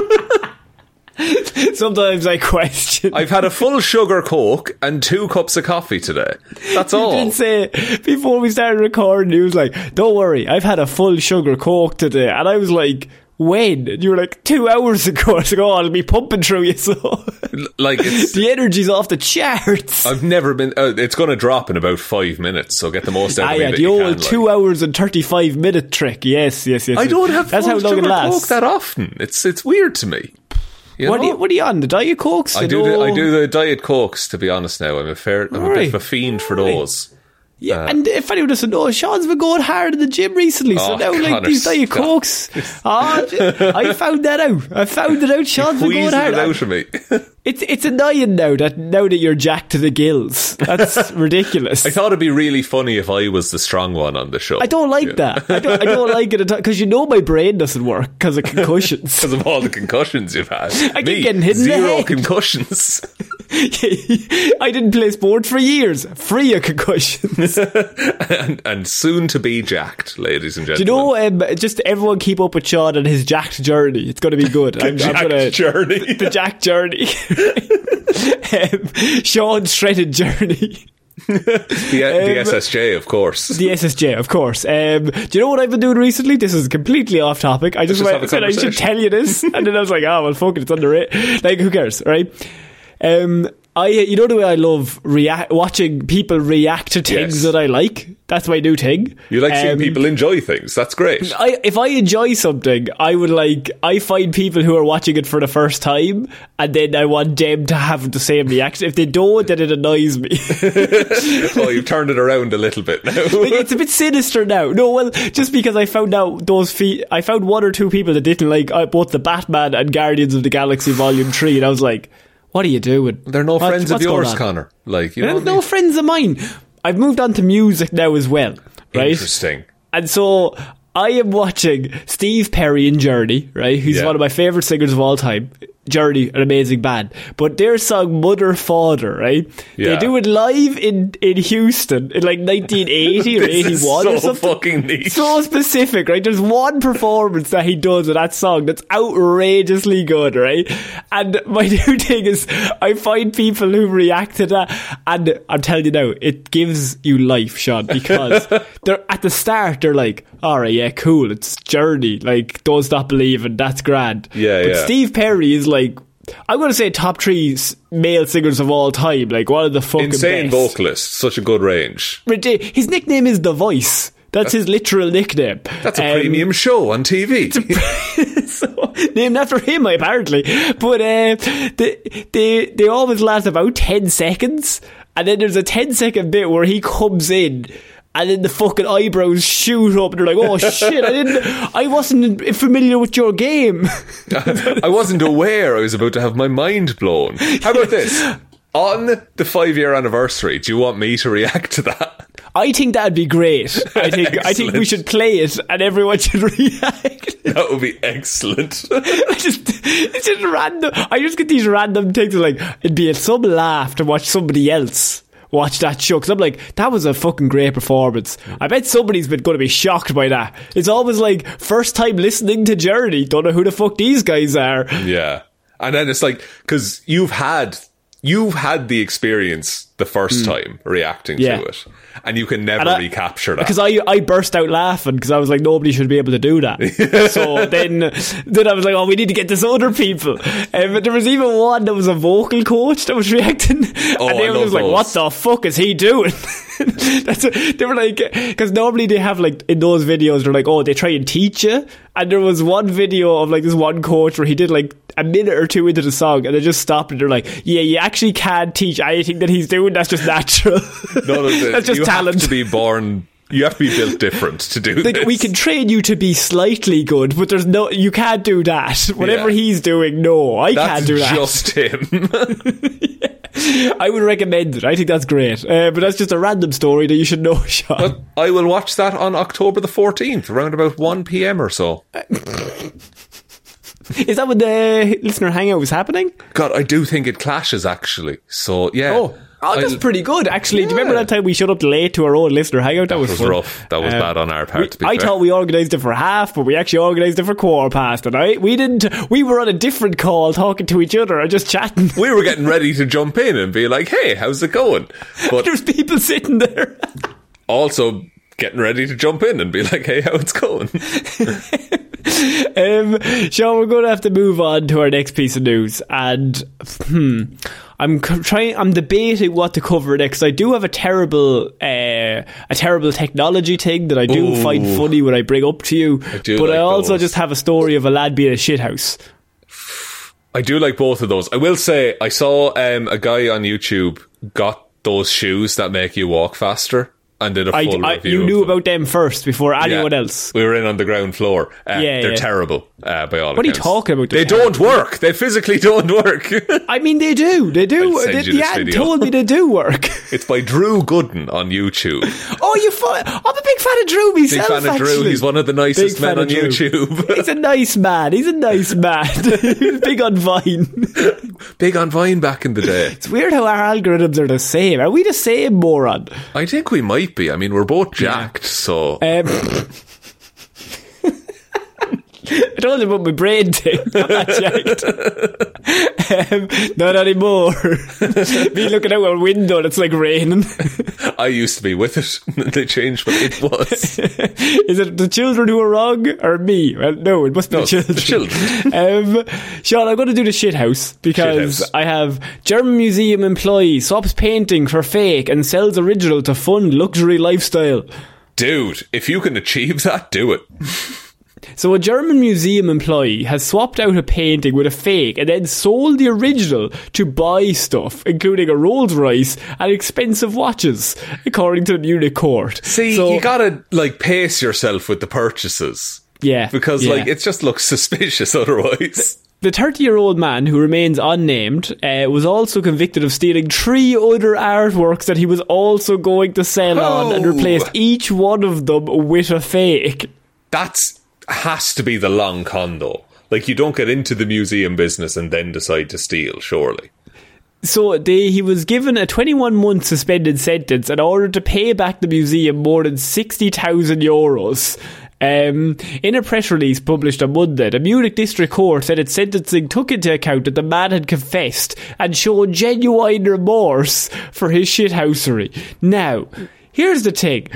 Sometimes I question. I've had a full sugar coke and two cups of coffee today. That's You all. did say before we started recording, he was like, "Don't worry, I've had a full sugar coke today," and I was like, "When?" And you were like, two hours ago." I was like, "Oh, I'll be pumping through you." So Like it's. the energy's off the charts. I've never been. Uh, it's going to drop in about five minutes, so get the most out Ah, of yeah, the old can, like. two hours and thirty-five minute trick. Yes, yes, yes. I don't have That's how long it lasts. coke that often. It's it's weird to me. You what, are you, what are you on? The diet cokes? I do. The, I do the diet cokes. To be honest, now I'm a fair. I'm a bit of a fiend for Right. Yeah, uh, and if anyone doesn't know, Sean's been going hard in the gym recently. So Oh, now, like these diet cokes, oh, I found that out. I found it out. Sean's been going hard. it out of me. It's it's annoying now that now that you're jacked to the gills. That's ridiculous. I thought it'd be really funny if I was the strong one on the show. I don't like Yeah. that. I don't, I don't like it at all because you know my brain doesn't work because of concussions. because of all the concussions you've had. I keep Me, getting hit the zero concussions. I didn't play sport for years, free of concussions. and, and soon to be jacked, ladies and gentlemen. Do you know? Um, just everyone keep up with Sean and his jacked journey. It's going to be good. I'm, I'm jacked gonna, journey. the jack journey. um, Sean's shredded journey. the, the SSJ, of course. The SSJ, of course. Um, do you know what I've been doing recently? This is completely off topic. I just, went, said I should tell you this, and then I was like, oh, well, fuck it, it's under it. Like, who cares, right? Um, I, you know the way I love react, watching people react to things Yes. that I like. That's my new thing. you like seeing Um, people enjoy things. That's great. I, if I enjoy something, I would like. I find people who are watching it for the first time, and then I want them to have the same reaction. If they don't, then it annoys me. oh, you've turned it around a little bit now. It's a bit sinister now. No, well, just because I found out those feet, I found one or two people that didn't like uh, both the Batman and Guardians of the Galaxy Volume Three, and I was like, "What are you do doing? They're no What- friends of yours. Conor. Like, you They're know, no friends of mine. I've moved on to music now as well, right? Interesting. And so I am watching Steve Perry in Journey, right? Who's Yeah. one of my favourite singers of all time. Journey, an amazing band. But their song Mother Father, right? They do it live in, in Houston in like 1980 or This is 81 or so something. fucking niche. So specific, right? There's one performance that he does of that song that's outrageously good, right? And my new thing is, I find people who react to that, and I'm telling you now, it gives you life, Sean, because they're at the start, they're like, all right, yeah, cool, it's Journey, like, don't stop believing, that's grand. Yeah, but yeah. Steve Perry is like. I'm going to say top three male singers of all time. Like one of the fucking Insane best. vocalist. Such a good range. His nickname is The Voice. That's his literal nickname. That's a Um, premium show on TV. so, named after him, apparently. But uh, they, they they always last about ten seconds, and then there's a 10 second bit where he comes in. And then the fucking eyebrows shoot up, and they're like, "Oh shit! I didn't, I wasn't familiar with your game." I wasn't aware I was about to have my mind blown. How about this? On the five year anniversary, do you want me to react to that? I think that'd be great. I think I think we should play it, and everyone should react. That would be excellent. Just, it's just random. I just get these random things like it'd be some laugh to watch somebody else watch that show because I'm like, that was a fucking great performance. I bet somebody's been going to be shocked by that. It's always like first time listening to Journey, don't know who the fuck these guys are. yeah. And then it's like, because you've had. You've had the experience the first hmm. time reacting. Yeah. to it, and you can never I- recapture that. Because I, I burst out laughing because I was like, nobody should be able to do that. so then, then I was like, oh, we need to get this other people. Um, but there was even one that was a vocal coach that was reacting, Oh, and I they were like, what the fuck is he doing? That's a, they were like, because normally they have like in those videos they're like, oh, they try and teach you, and there was one video of like this one coach where he did like a minute or two into the song, and they just stopped and they're like, yeah, you actually can't teach anything that he's doing. That's just natural. None of That's just you talent. to be born. You have to be built different to do Like, this. we can train you to be slightly good, but there's no, you can't do that. Whatever Yeah. he's doing, no, I That's can't do that. just him. I would recommend it. I think that's great. Uh, but that's just a random story that you should know, Sean. But I will watch that on October the 14th, around about 1 p.m. or so. Is that when the listener hangout was happening? God, I do think it clashes actually. So, yeah. Oh, oh that's I'll- pretty good, actually. Do you remember that time we showed up late to our own listener hangout? That, was, was rough. That was bad on our part, we- to be I fair. thought we organised it for half, but we actually organised it for quarter past the night. We didn't. We were on a different call, talking to each other, or just chatting. We were getting ready to jump in and be like, hey, how's it going? But There's people sitting there. also getting ready to jump in and be like, hey, how it's going? Um, Sean, we're going to have to move on to our next piece of news, and hmm, I'm trying. I'm debating what to cover next. I do have a terrible, uh, a terrible technology thing that I do Ooh. find funny when I bring up to you. do but I also those. just have a story of a lad being a shithouse. I do like both of those. I will say, I saw um, a guy on YouTube got those shoes that make you walk faster and did a I, full I- review. you knew them. about them first before anyone Yeah. else. We were in on the ground floor. Uh, Yeah, they're yeah. terrible uh, by all What are you talking about? They don't work. They physically don't work. I mean, they do. They do. They, the ad video. told me they do work. it's by Drew Gooden on YouTube. oh, you? Fu- I'm a big fan of Drew Big fan of Drew. actually. He's one of the nicest fan men on YouTube. He's a nice man. He's a nice man. He's big on Vine. Big on Vine back in the day. It's weird how our algorithms are the same. Are we the same moron? I think we might be. I mean, we're both jacked, so Um, I told you about my brain thing. Um, not anymore. Me looking out a window and it's like raining. I used to be with it. they changed what it was. Is it the children who are wrong or me? Well, no, it must be No, the the children. children. um, Sean, I'm going to do the shit house because Shithouse. I have German museum employee swaps painting for fake and sells original to fund luxury lifestyle. Dude, if you can achieve that, do it. So a German museum employee has swapped out a painting with a fake and then sold the original to buy stuff, including a Rolls Royce and expensive watches, according to the Munich court. See, So- you gotta like pace yourself with the purchases. yeah, Because yeah. like it just looks suspicious otherwise. The 30 year old man, who remains unnamed, uh, was also convicted of stealing three other artworks that he was also going to sell on and Oh. replaced each one of them with a fake. That's has to be the long con though. Like you don't get into the museum business and then decide to steal, surely. So he was given a 21 month suspended sentence in order to pay back the museum more than 60,000 euros. Um, in a press release published on Monday, the Munich District Court said its sentencing took into account that the man had confessed and shown genuine remorse for his shithousery. Now, here's the thing.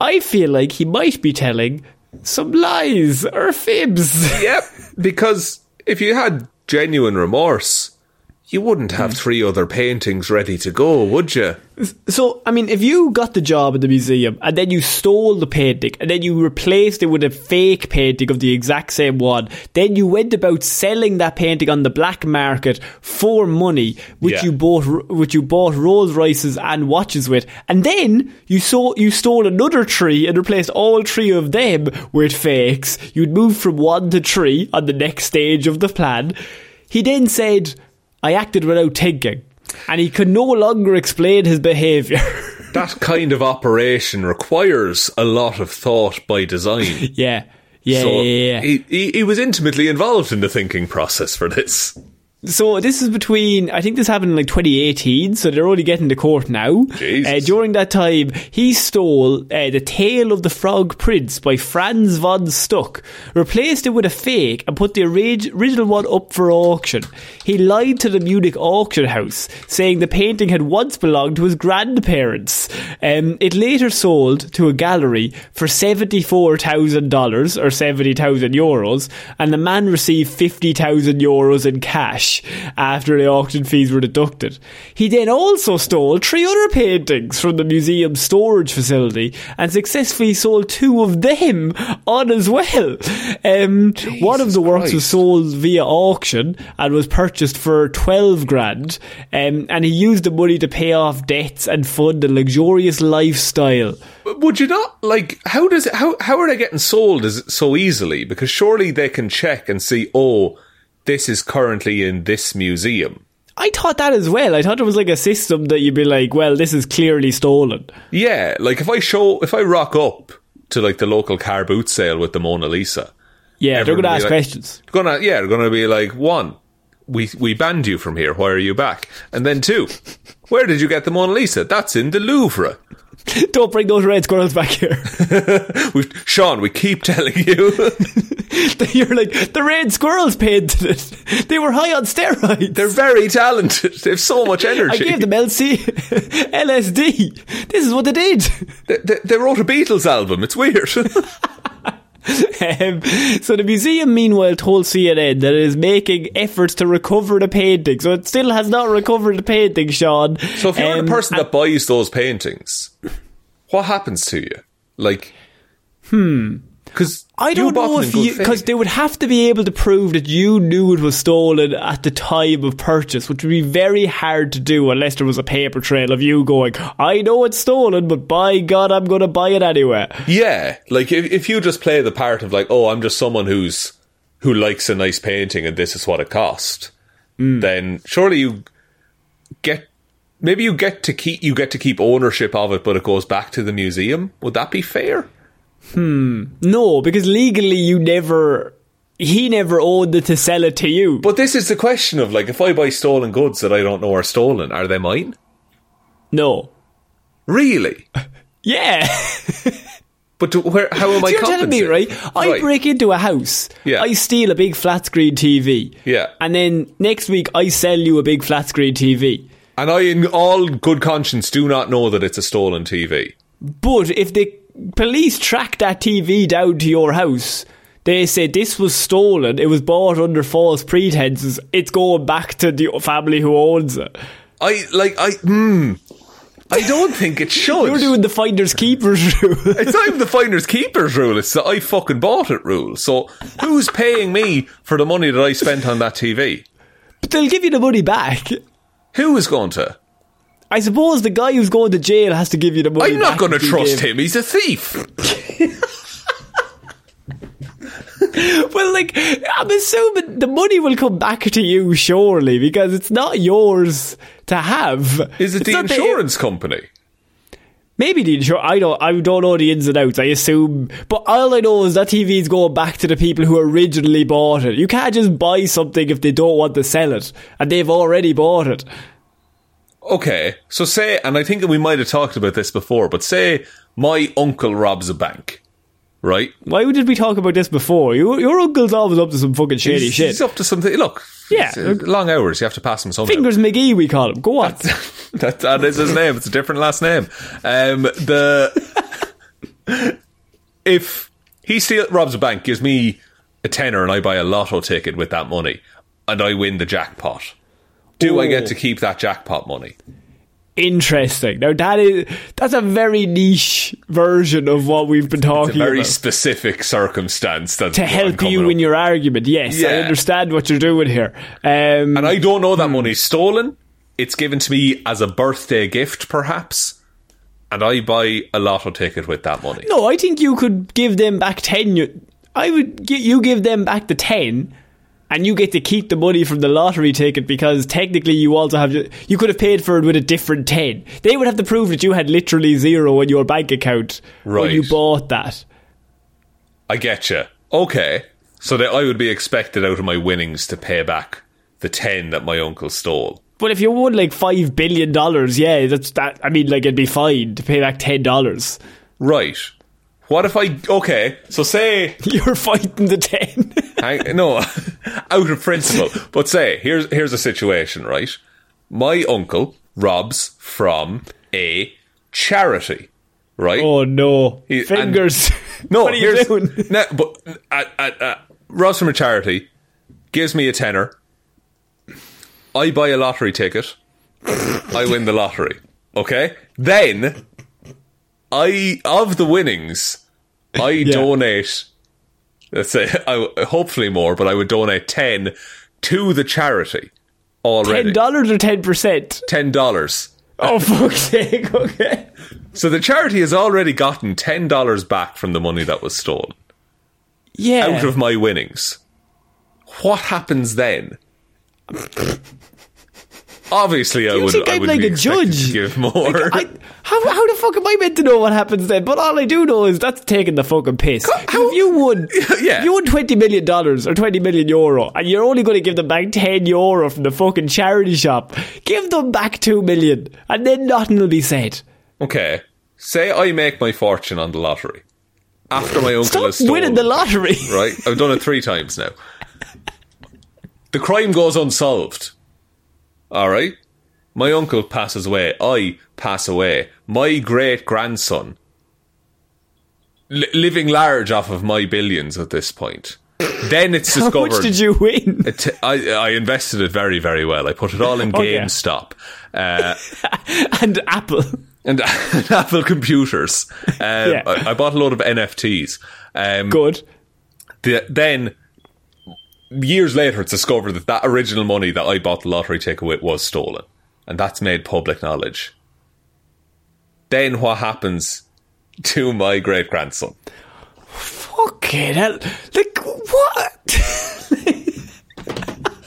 I feel like he might be telling some lies or fibs. Yep. Because if you had genuine remorse, you wouldn't have mm. three other paintings ready to go, would you? So, I mean, if you got the job at the museum and then you stole the painting and then you replaced it with a fake painting of the exact same one, then you went about selling that painting on the black market for money, which Yeah. you bought, which you bought Rolls Royces and watches with, and then you saw you stole another tree and replaced all three of them with fakes. You'd move from one to three on the next stage of the plan. He then said, "I acted without thinking." And he could no longer explain his behaviour. That kind of operation requires a lot of thought by design. Yeah. Yeah, so yeah, yeah. He, he, he was intimately involved in the thinking process for this. So this is between, I think this happened in like 2018, so they're only getting to court now. Uh, during that time, he stole uh, The Tale of the Frog Prince by Franz von Stuck, replaced it with a fake, and put the original one up for auction. He lied to the Munich auction house, saying the painting had once belonged to his grandparents. Um, it later sold to a gallery for $74,000 or 70,000 euros, and the man received 50,000 euros in cash after the auction fees were deducted. He then also stole three other paintings from the museum's storage facility and successfully sold two of them on as well. Um, one of the works was sold via auction and was purchased for 12 grand, um, and he used the money to pay off debts and fund a luxurious lifestyle. Would you not like how does it, how how are they getting sold as so easily? Because surely they can check and see, oh, this is currently in this museum. I thought that as well. I thought it was like a system that you'd be like, well, this is clearly stolen. Yeah, like if I show if I rock up to like the local car boot sale with the Mona Lisa, Yeah, they're going to ask like- questions. gonna yeah, they're gonna be like one, we we banned you from here. Why are you back? And then two, where did you get the Mona Lisa? That's in the Louvre. Don't bring those red squirrels back here. we Sean, we keep telling you. You're like, the red squirrels painted it. They were high on steroids. They're very talented. They have so much energy. I gave them LC, LSD. This is what they did. they, they, they wrote a Beatles album. It's weird. Um, so the museum, meanwhile, told CNN that it is making efforts to recover the painting. So it still has not recovered the painting, Sean. So if you're Um, the person that buys those paintings, what happens to you? Like, hmm, because I don't know if you because they would have to be able to prove that you knew it was stolen at the time of purchase, which would be very hard to do unless there was a paper trail of you going, "I know it's stolen, but by God, I'm going to buy it anyway." yeah, like if if you just play the part of like, oh, I'm just someone who's who likes a nice painting and this is what it cost, Hmm. then surely you get maybe you get to keep you get to keep ownership of it, but it goes back to the museum. Would that be fair? Hmm. No, because legally you never. He never owned it to sell it to you. But this is the question of like, if I buy stolen goods that I don't know are stolen, are they mine? no. Really? Yeah. But do, where? How am I? So you're telling me, right? I break into a house. Yeah. I steal a big flat screen TV. Yeah. And then next week I sell you a big flat screen TV. And I, in all good conscience, do not know that it's a stolen TV. But if the police track that TV down to your house, they said this was stolen, it was bought under false pretenses, it's going back to the family who owns it. I like I hmm. I don't think it should. You're doing the finders keepers rule. it's not even the finders keepers rule. It's the I fucking bought it rule. So who's paying me for the money that I spent on that TV? but they'll give you the money back. Who is going to? I suppose the guy who's going to jail has to give you the money I'm not going to trust him. He's a thief. Well, like, I'm assuming the money will come back to you, surely, because it's not yours to have. Is it It's the insurance company? maybe the insurance. I don't. I don't know the ins and outs. I assume, but all I know is that TV is going back to the people who originally bought it. You can't just buy something if they don't want to sell it, and they've already bought it. Okay, so say, and I think we might have talked about this before, but say my uncle robs a bank, right? Why did we talk about this before? Your, your uncle's always up to some fucking shady he's, shit. He's up to something. Look, Yeah. uh, long hours. You have to pass him something. Fingers McGee, we call him. Go on. that, that is his name. It's a different last name. Um, the if he steal, robs a bank, gives me a tenner, and I buy a lotto ticket with that money, and I win the jackpot. Do I Oh. get to keep that jackpot money? Interesting. Now that is that's a very niche version of what we've been talking about. A very about. specific circumstance that to help you in your argument. Yes, I understand what you're doing here. Um, And I don't know Hmm. that money's stolen. It's given to me as a birthday gift, perhaps. And I buy a lotto ticket with that money. no, I think you could give them back ten. I would you give them back the ten, and you get to keep the money from the lottery ticket because technically you also have you could have paid for it with a different ten. They would have to prove that you had literally zero in your bank account when you bought that. I get you. Okay. So that I would be expected out of my winnings to pay back the 10 that my uncle stole. But if you won like five billion dollars, yeah, that's that. I mean, like it'd be fine to pay back ten dollars. Right. What if I. Okay, so say. You're fighting the ten. hang, no, out of principle. But say, here's, here's a situation, right? My uncle robs from a charity, right? oh no, He- and- fingers. No, what are you here's, doing? No, but uh, uh, uh, Ross from a charity gives me a tenner. I buy a lottery ticket. I win the lottery. Okay, then I of the winnings, I donate. Let's say, I, hopefully more, but I would donate ten to the charity already. Ten dollars or ten percent? Ten dollars. Oh fuck's sake! Okay. So the charity has already gotten ten dollars back from the money that was stolen. Yeah. out of my winnings. What happens then? Obviously, I you would. think I I'm would like be a judge? To give more. Like, I, how how the fuck am I meant to know what happens then? But all I do know is that's taking the fucking piss. 'Cause if you won, Yeah. if you won twenty million dollars or twenty million euro, and you're only going to give them back ten euro from the fucking charity shop, give them back two million, and then nothing will be said. okay, say I make my fortune on the lottery after my uncle Stop has stolen. winning the lottery. right? I've done it three times now. The crime goes unsolved. All right. My uncle passes away. I pass away. My great grandson, li- living large off of my billions at this point. Then it's discovered. How much did you win? It I, I invested it very, very well. I put it all in Oh, yeah. GameStop uh, and Apple. and, and Apple computers. Um, Yeah. I, I bought a lot of NFTs. Um, Good. the, then years later it's discovered that that original money that I bought the lottery ticket with was stolen and that's made public knowledge then what happens to my great grandson Fucking hell. Like, what?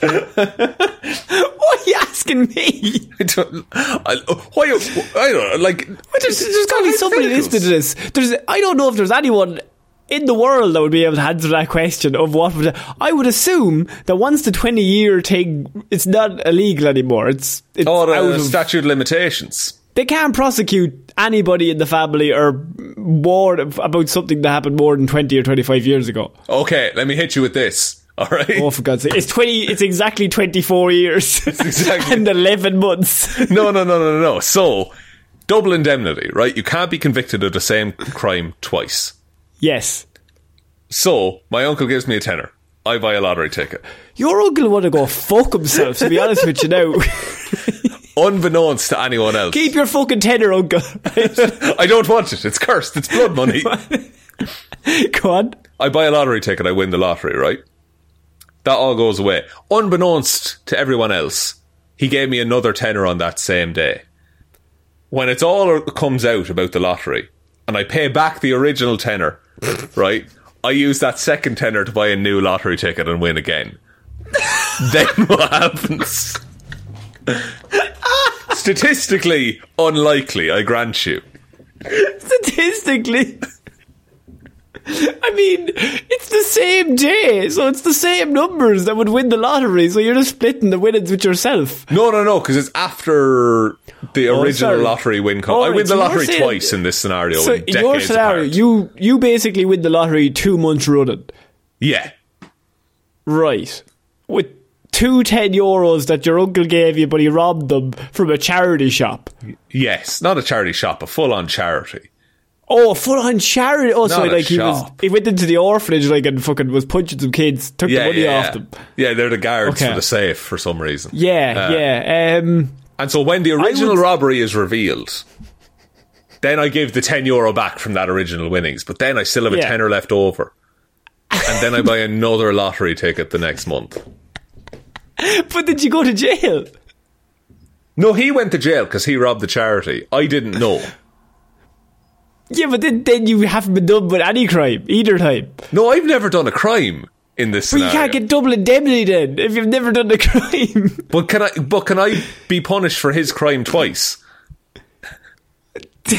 what are you asking me? I don't, I, why, I don't know, like There's, there's got to be somebody listening to this. There's, I don't know if there's anyone in the world that would be able to answer that question of what would. I would assume that once the 20 year thing, it's not illegal anymore. It's, it's oh uh, the out of, statute limitations They can't prosecute anybody in the family or more about something that happened more than 20 or 25 years ago. okay let me hit you with this all right Oh, for God's sake. It's 20, it's exactly 24 years. exactly- and 11 months. no no no no no so double indemnity right you can't be convicted of the same crime twice yes. so my uncle gives me a tenner I buy a lottery ticket Your uncle want to go fuck himself, to be honest with you now. unbeknownst to anyone else. Keep your fucking tenner, uncle. I don't want it. It's cursed. It's blood money. Go on. I buy a lottery ticket. I win the lottery, right? That all goes away. Unbeknownst to everyone else, he gave me another tenner on that same day. When it's all comes out about the lottery, and I pay back the original tenner, right? I use that second tenner to buy a new lottery ticket and win again. then what happens? Statistically unlikely, I grant you. Statistically. I mean, it's the same day, so it's the same numbers that would win the lottery, so you're just splitting the winnings with yourself. No, no, no, because it's after the Oh, original sorry. lottery win. Co- Oh, I win the lottery saying- twice in this scenario. So in your scenario, apart. you you basically win the lottery two months running. yeah, Right. With two ten euros that your uncle gave you, but he robbed them from a charity shop. yes, not a charity shop, a full-on charity. Oh, full on charity. Oh, so Not a like he was, shop. he went into the orphanage like and fucking was punching some kids, took the money yeah, off yeah. them. Yeah, they're the guards Okay. for the safe for some reason. Yeah, Uh, yeah. Um, And so when the original would- robbery is revealed, then I give the 10 euro back from that original winnings, but then I still have a Yeah. tenner left over. And then I buy another lottery ticket the next month. but did you go to jail? No, he went to jail because he robbed the charity. I didn't know. Yeah, but then, then you haven't been done with any crime either time. No, I've never done a crime in this But you can't get double indemnity then if you've never done a crime. but can I? But can I be punished for his crime twice?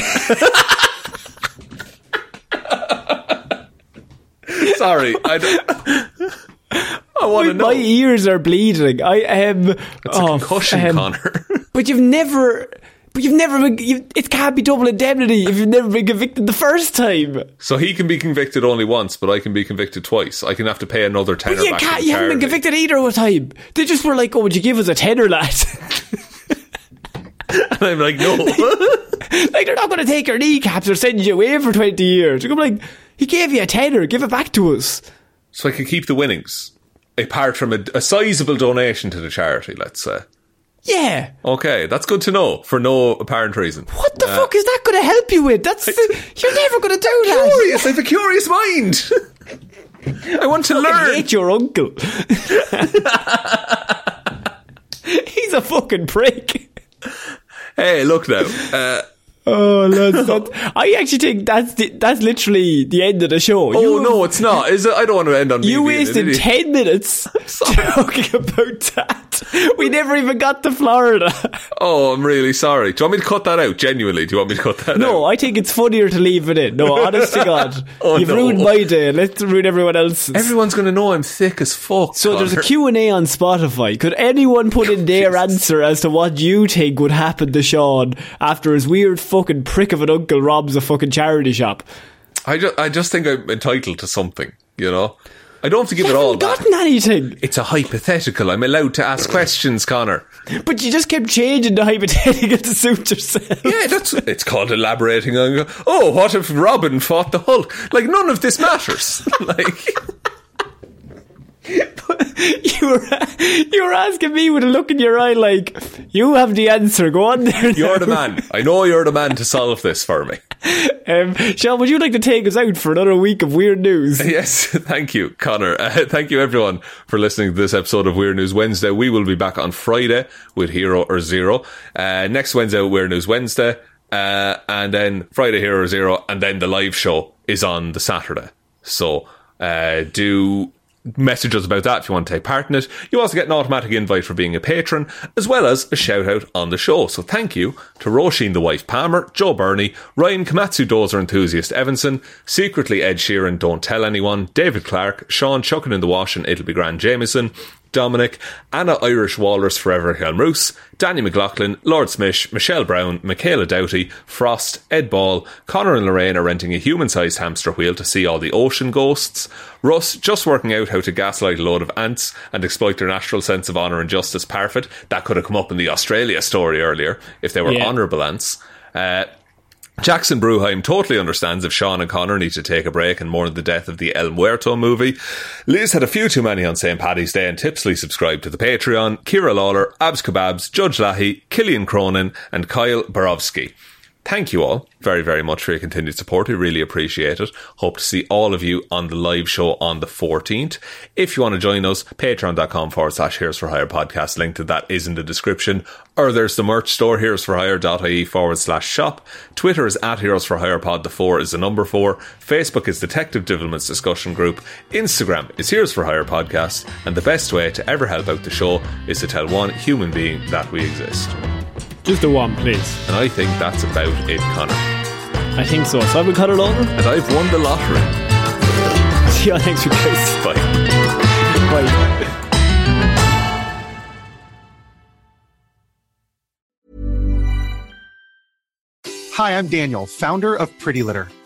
Sorry, I don't. I want to know. My ears are bleeding. I am. It's a oh, concussion, um, Conor. But you've never. But you've never been. You, it can't be double indemnity if you've never been convicted the first time. so he can be convicted only once, but I can be convicted twice. I can have to pay another tenner But you back can't. You haven't been convicted either time. They just were like, "Oh, would you give us a tenner, lad?" And I'm like, no. like they're not going to take your kneecaps or send you away for twenty years. You're like, "He gave you a tenner. Give it back to us." so I can keep the winnings, apart from a, a sizable donation to the charity. Let's say. Yeah. Okay, that's good to know for no apparent reason. What the fuck is that going to help you with? That's you're never going to do that. Curious, I have a curious mind. I want to I learn. hate your uncle. He's a fucking prick. Hey, look now. Uh, Oh, lads, that, I actually think that's the, that's literally the end of the show. oh You- no, it's not. Is it? I don't want to end on. You an wasted ten minutes talking about that. We never even got to Florida. Oh, I'm really sorry. Do you want me to cut that out? Genuinely, do you want me to cut that out? No, I think it's funnier to leave it in. No, honest to God, Oh, you've no. ruined my day. Let's ruin everyone else's. Everyone's going to know I'm thick as fuck. So there's a Conor. Q&A on Spotify. Could anyone put in their answer as to what you think would happen to Sean after his weird fucking prick of an uncle robs a fucking charity shop? I just, I just think I'm entitled to something. You know, I don't have to give You it all haven't back. anything. It's a hypothetical. I'm allowed to ask questions, Conor. But you just kept changing the hypothetical to suit yourself. Yeah, that's it's called elaborating on. Oh, what if Robin fought the Hulk? Like none of this matters. like you were you were asking me with a look in your eye like you have the answer. Go on there. you're the man. I know you're the man to solve this for me. Um, Sean, would you like to take us out for another week of weird news? Yes, thank you, Conor. Uh, thank you, everyone, for listening to this episode of Weird News Wednesday. We will be back on Friday with Hero or Zero. Uh, next Wednesday, Weird News Wednesday. Uh, and then Friday, Hero or Zero. And then the live show is on the Saturday. So uh, do message us about that if you want to take part in it. You also get an automatic invite for being a patron, as well as a shout out on the show. So thank you to Roisin the Wife Palmer, Joe Bernie, Ryan Komatsu Dozer Enthusiast Evanson, Secretly Ed Sheeran Don't Tell Anyone, David Clarke, Shaun Chuckin in the Wash and It'll Be Grand Jamieson, Dominic, Anna Irish Walrus Forever Hjelmroos, Danny McLaughlin, Lordsmish, Michelle Browne, Michaela Doughty, Frost, Ed Ball, Conor and Lorraine are renting a human sized hamster wheel to see all the ocean ghosts, Russ just working out how to gaslight a load of ants and exploit their natural sense of honour and justice parfait. That could have come up in the Australia story earlier if they were Yeah. honourable ants. Uh, Jackson Brueheim totally understands if Sean and Conor need to take a break and mourn the death of the El Muerto movie. Liz had a few too many on St. Paddy's Day and tipsily subscribed to the Patreon. Ciara Lawler, Abs Kebabs, Judge Leahy, Killian Cronin, and Kyle Barowsky. Thank you all very, very much for your continued support. We really appreciate it. Hope to see all of you on the live show on the 14th. If you want to join us, patreon.com forward slash Heroes for Hire podcast. Link to that is in the description. Or there's the merch store, heroes for hire.ie forward slash shop. Twitter is at Heroes for Hire Pod. The four is the number four. Facebook is Detective Divilment's discussion group. Instagram is Heroes for Hire podcast. And the best way to ever help out the show is to tell one human being that we exist. Just the one, please. And I think that's about it, Conor. I think so. So I've been Conor Lawler. And I've won the lottery. See you next week, guys. Bye. Bye. Hi, I'm Daniel, founder of Pretty Litter.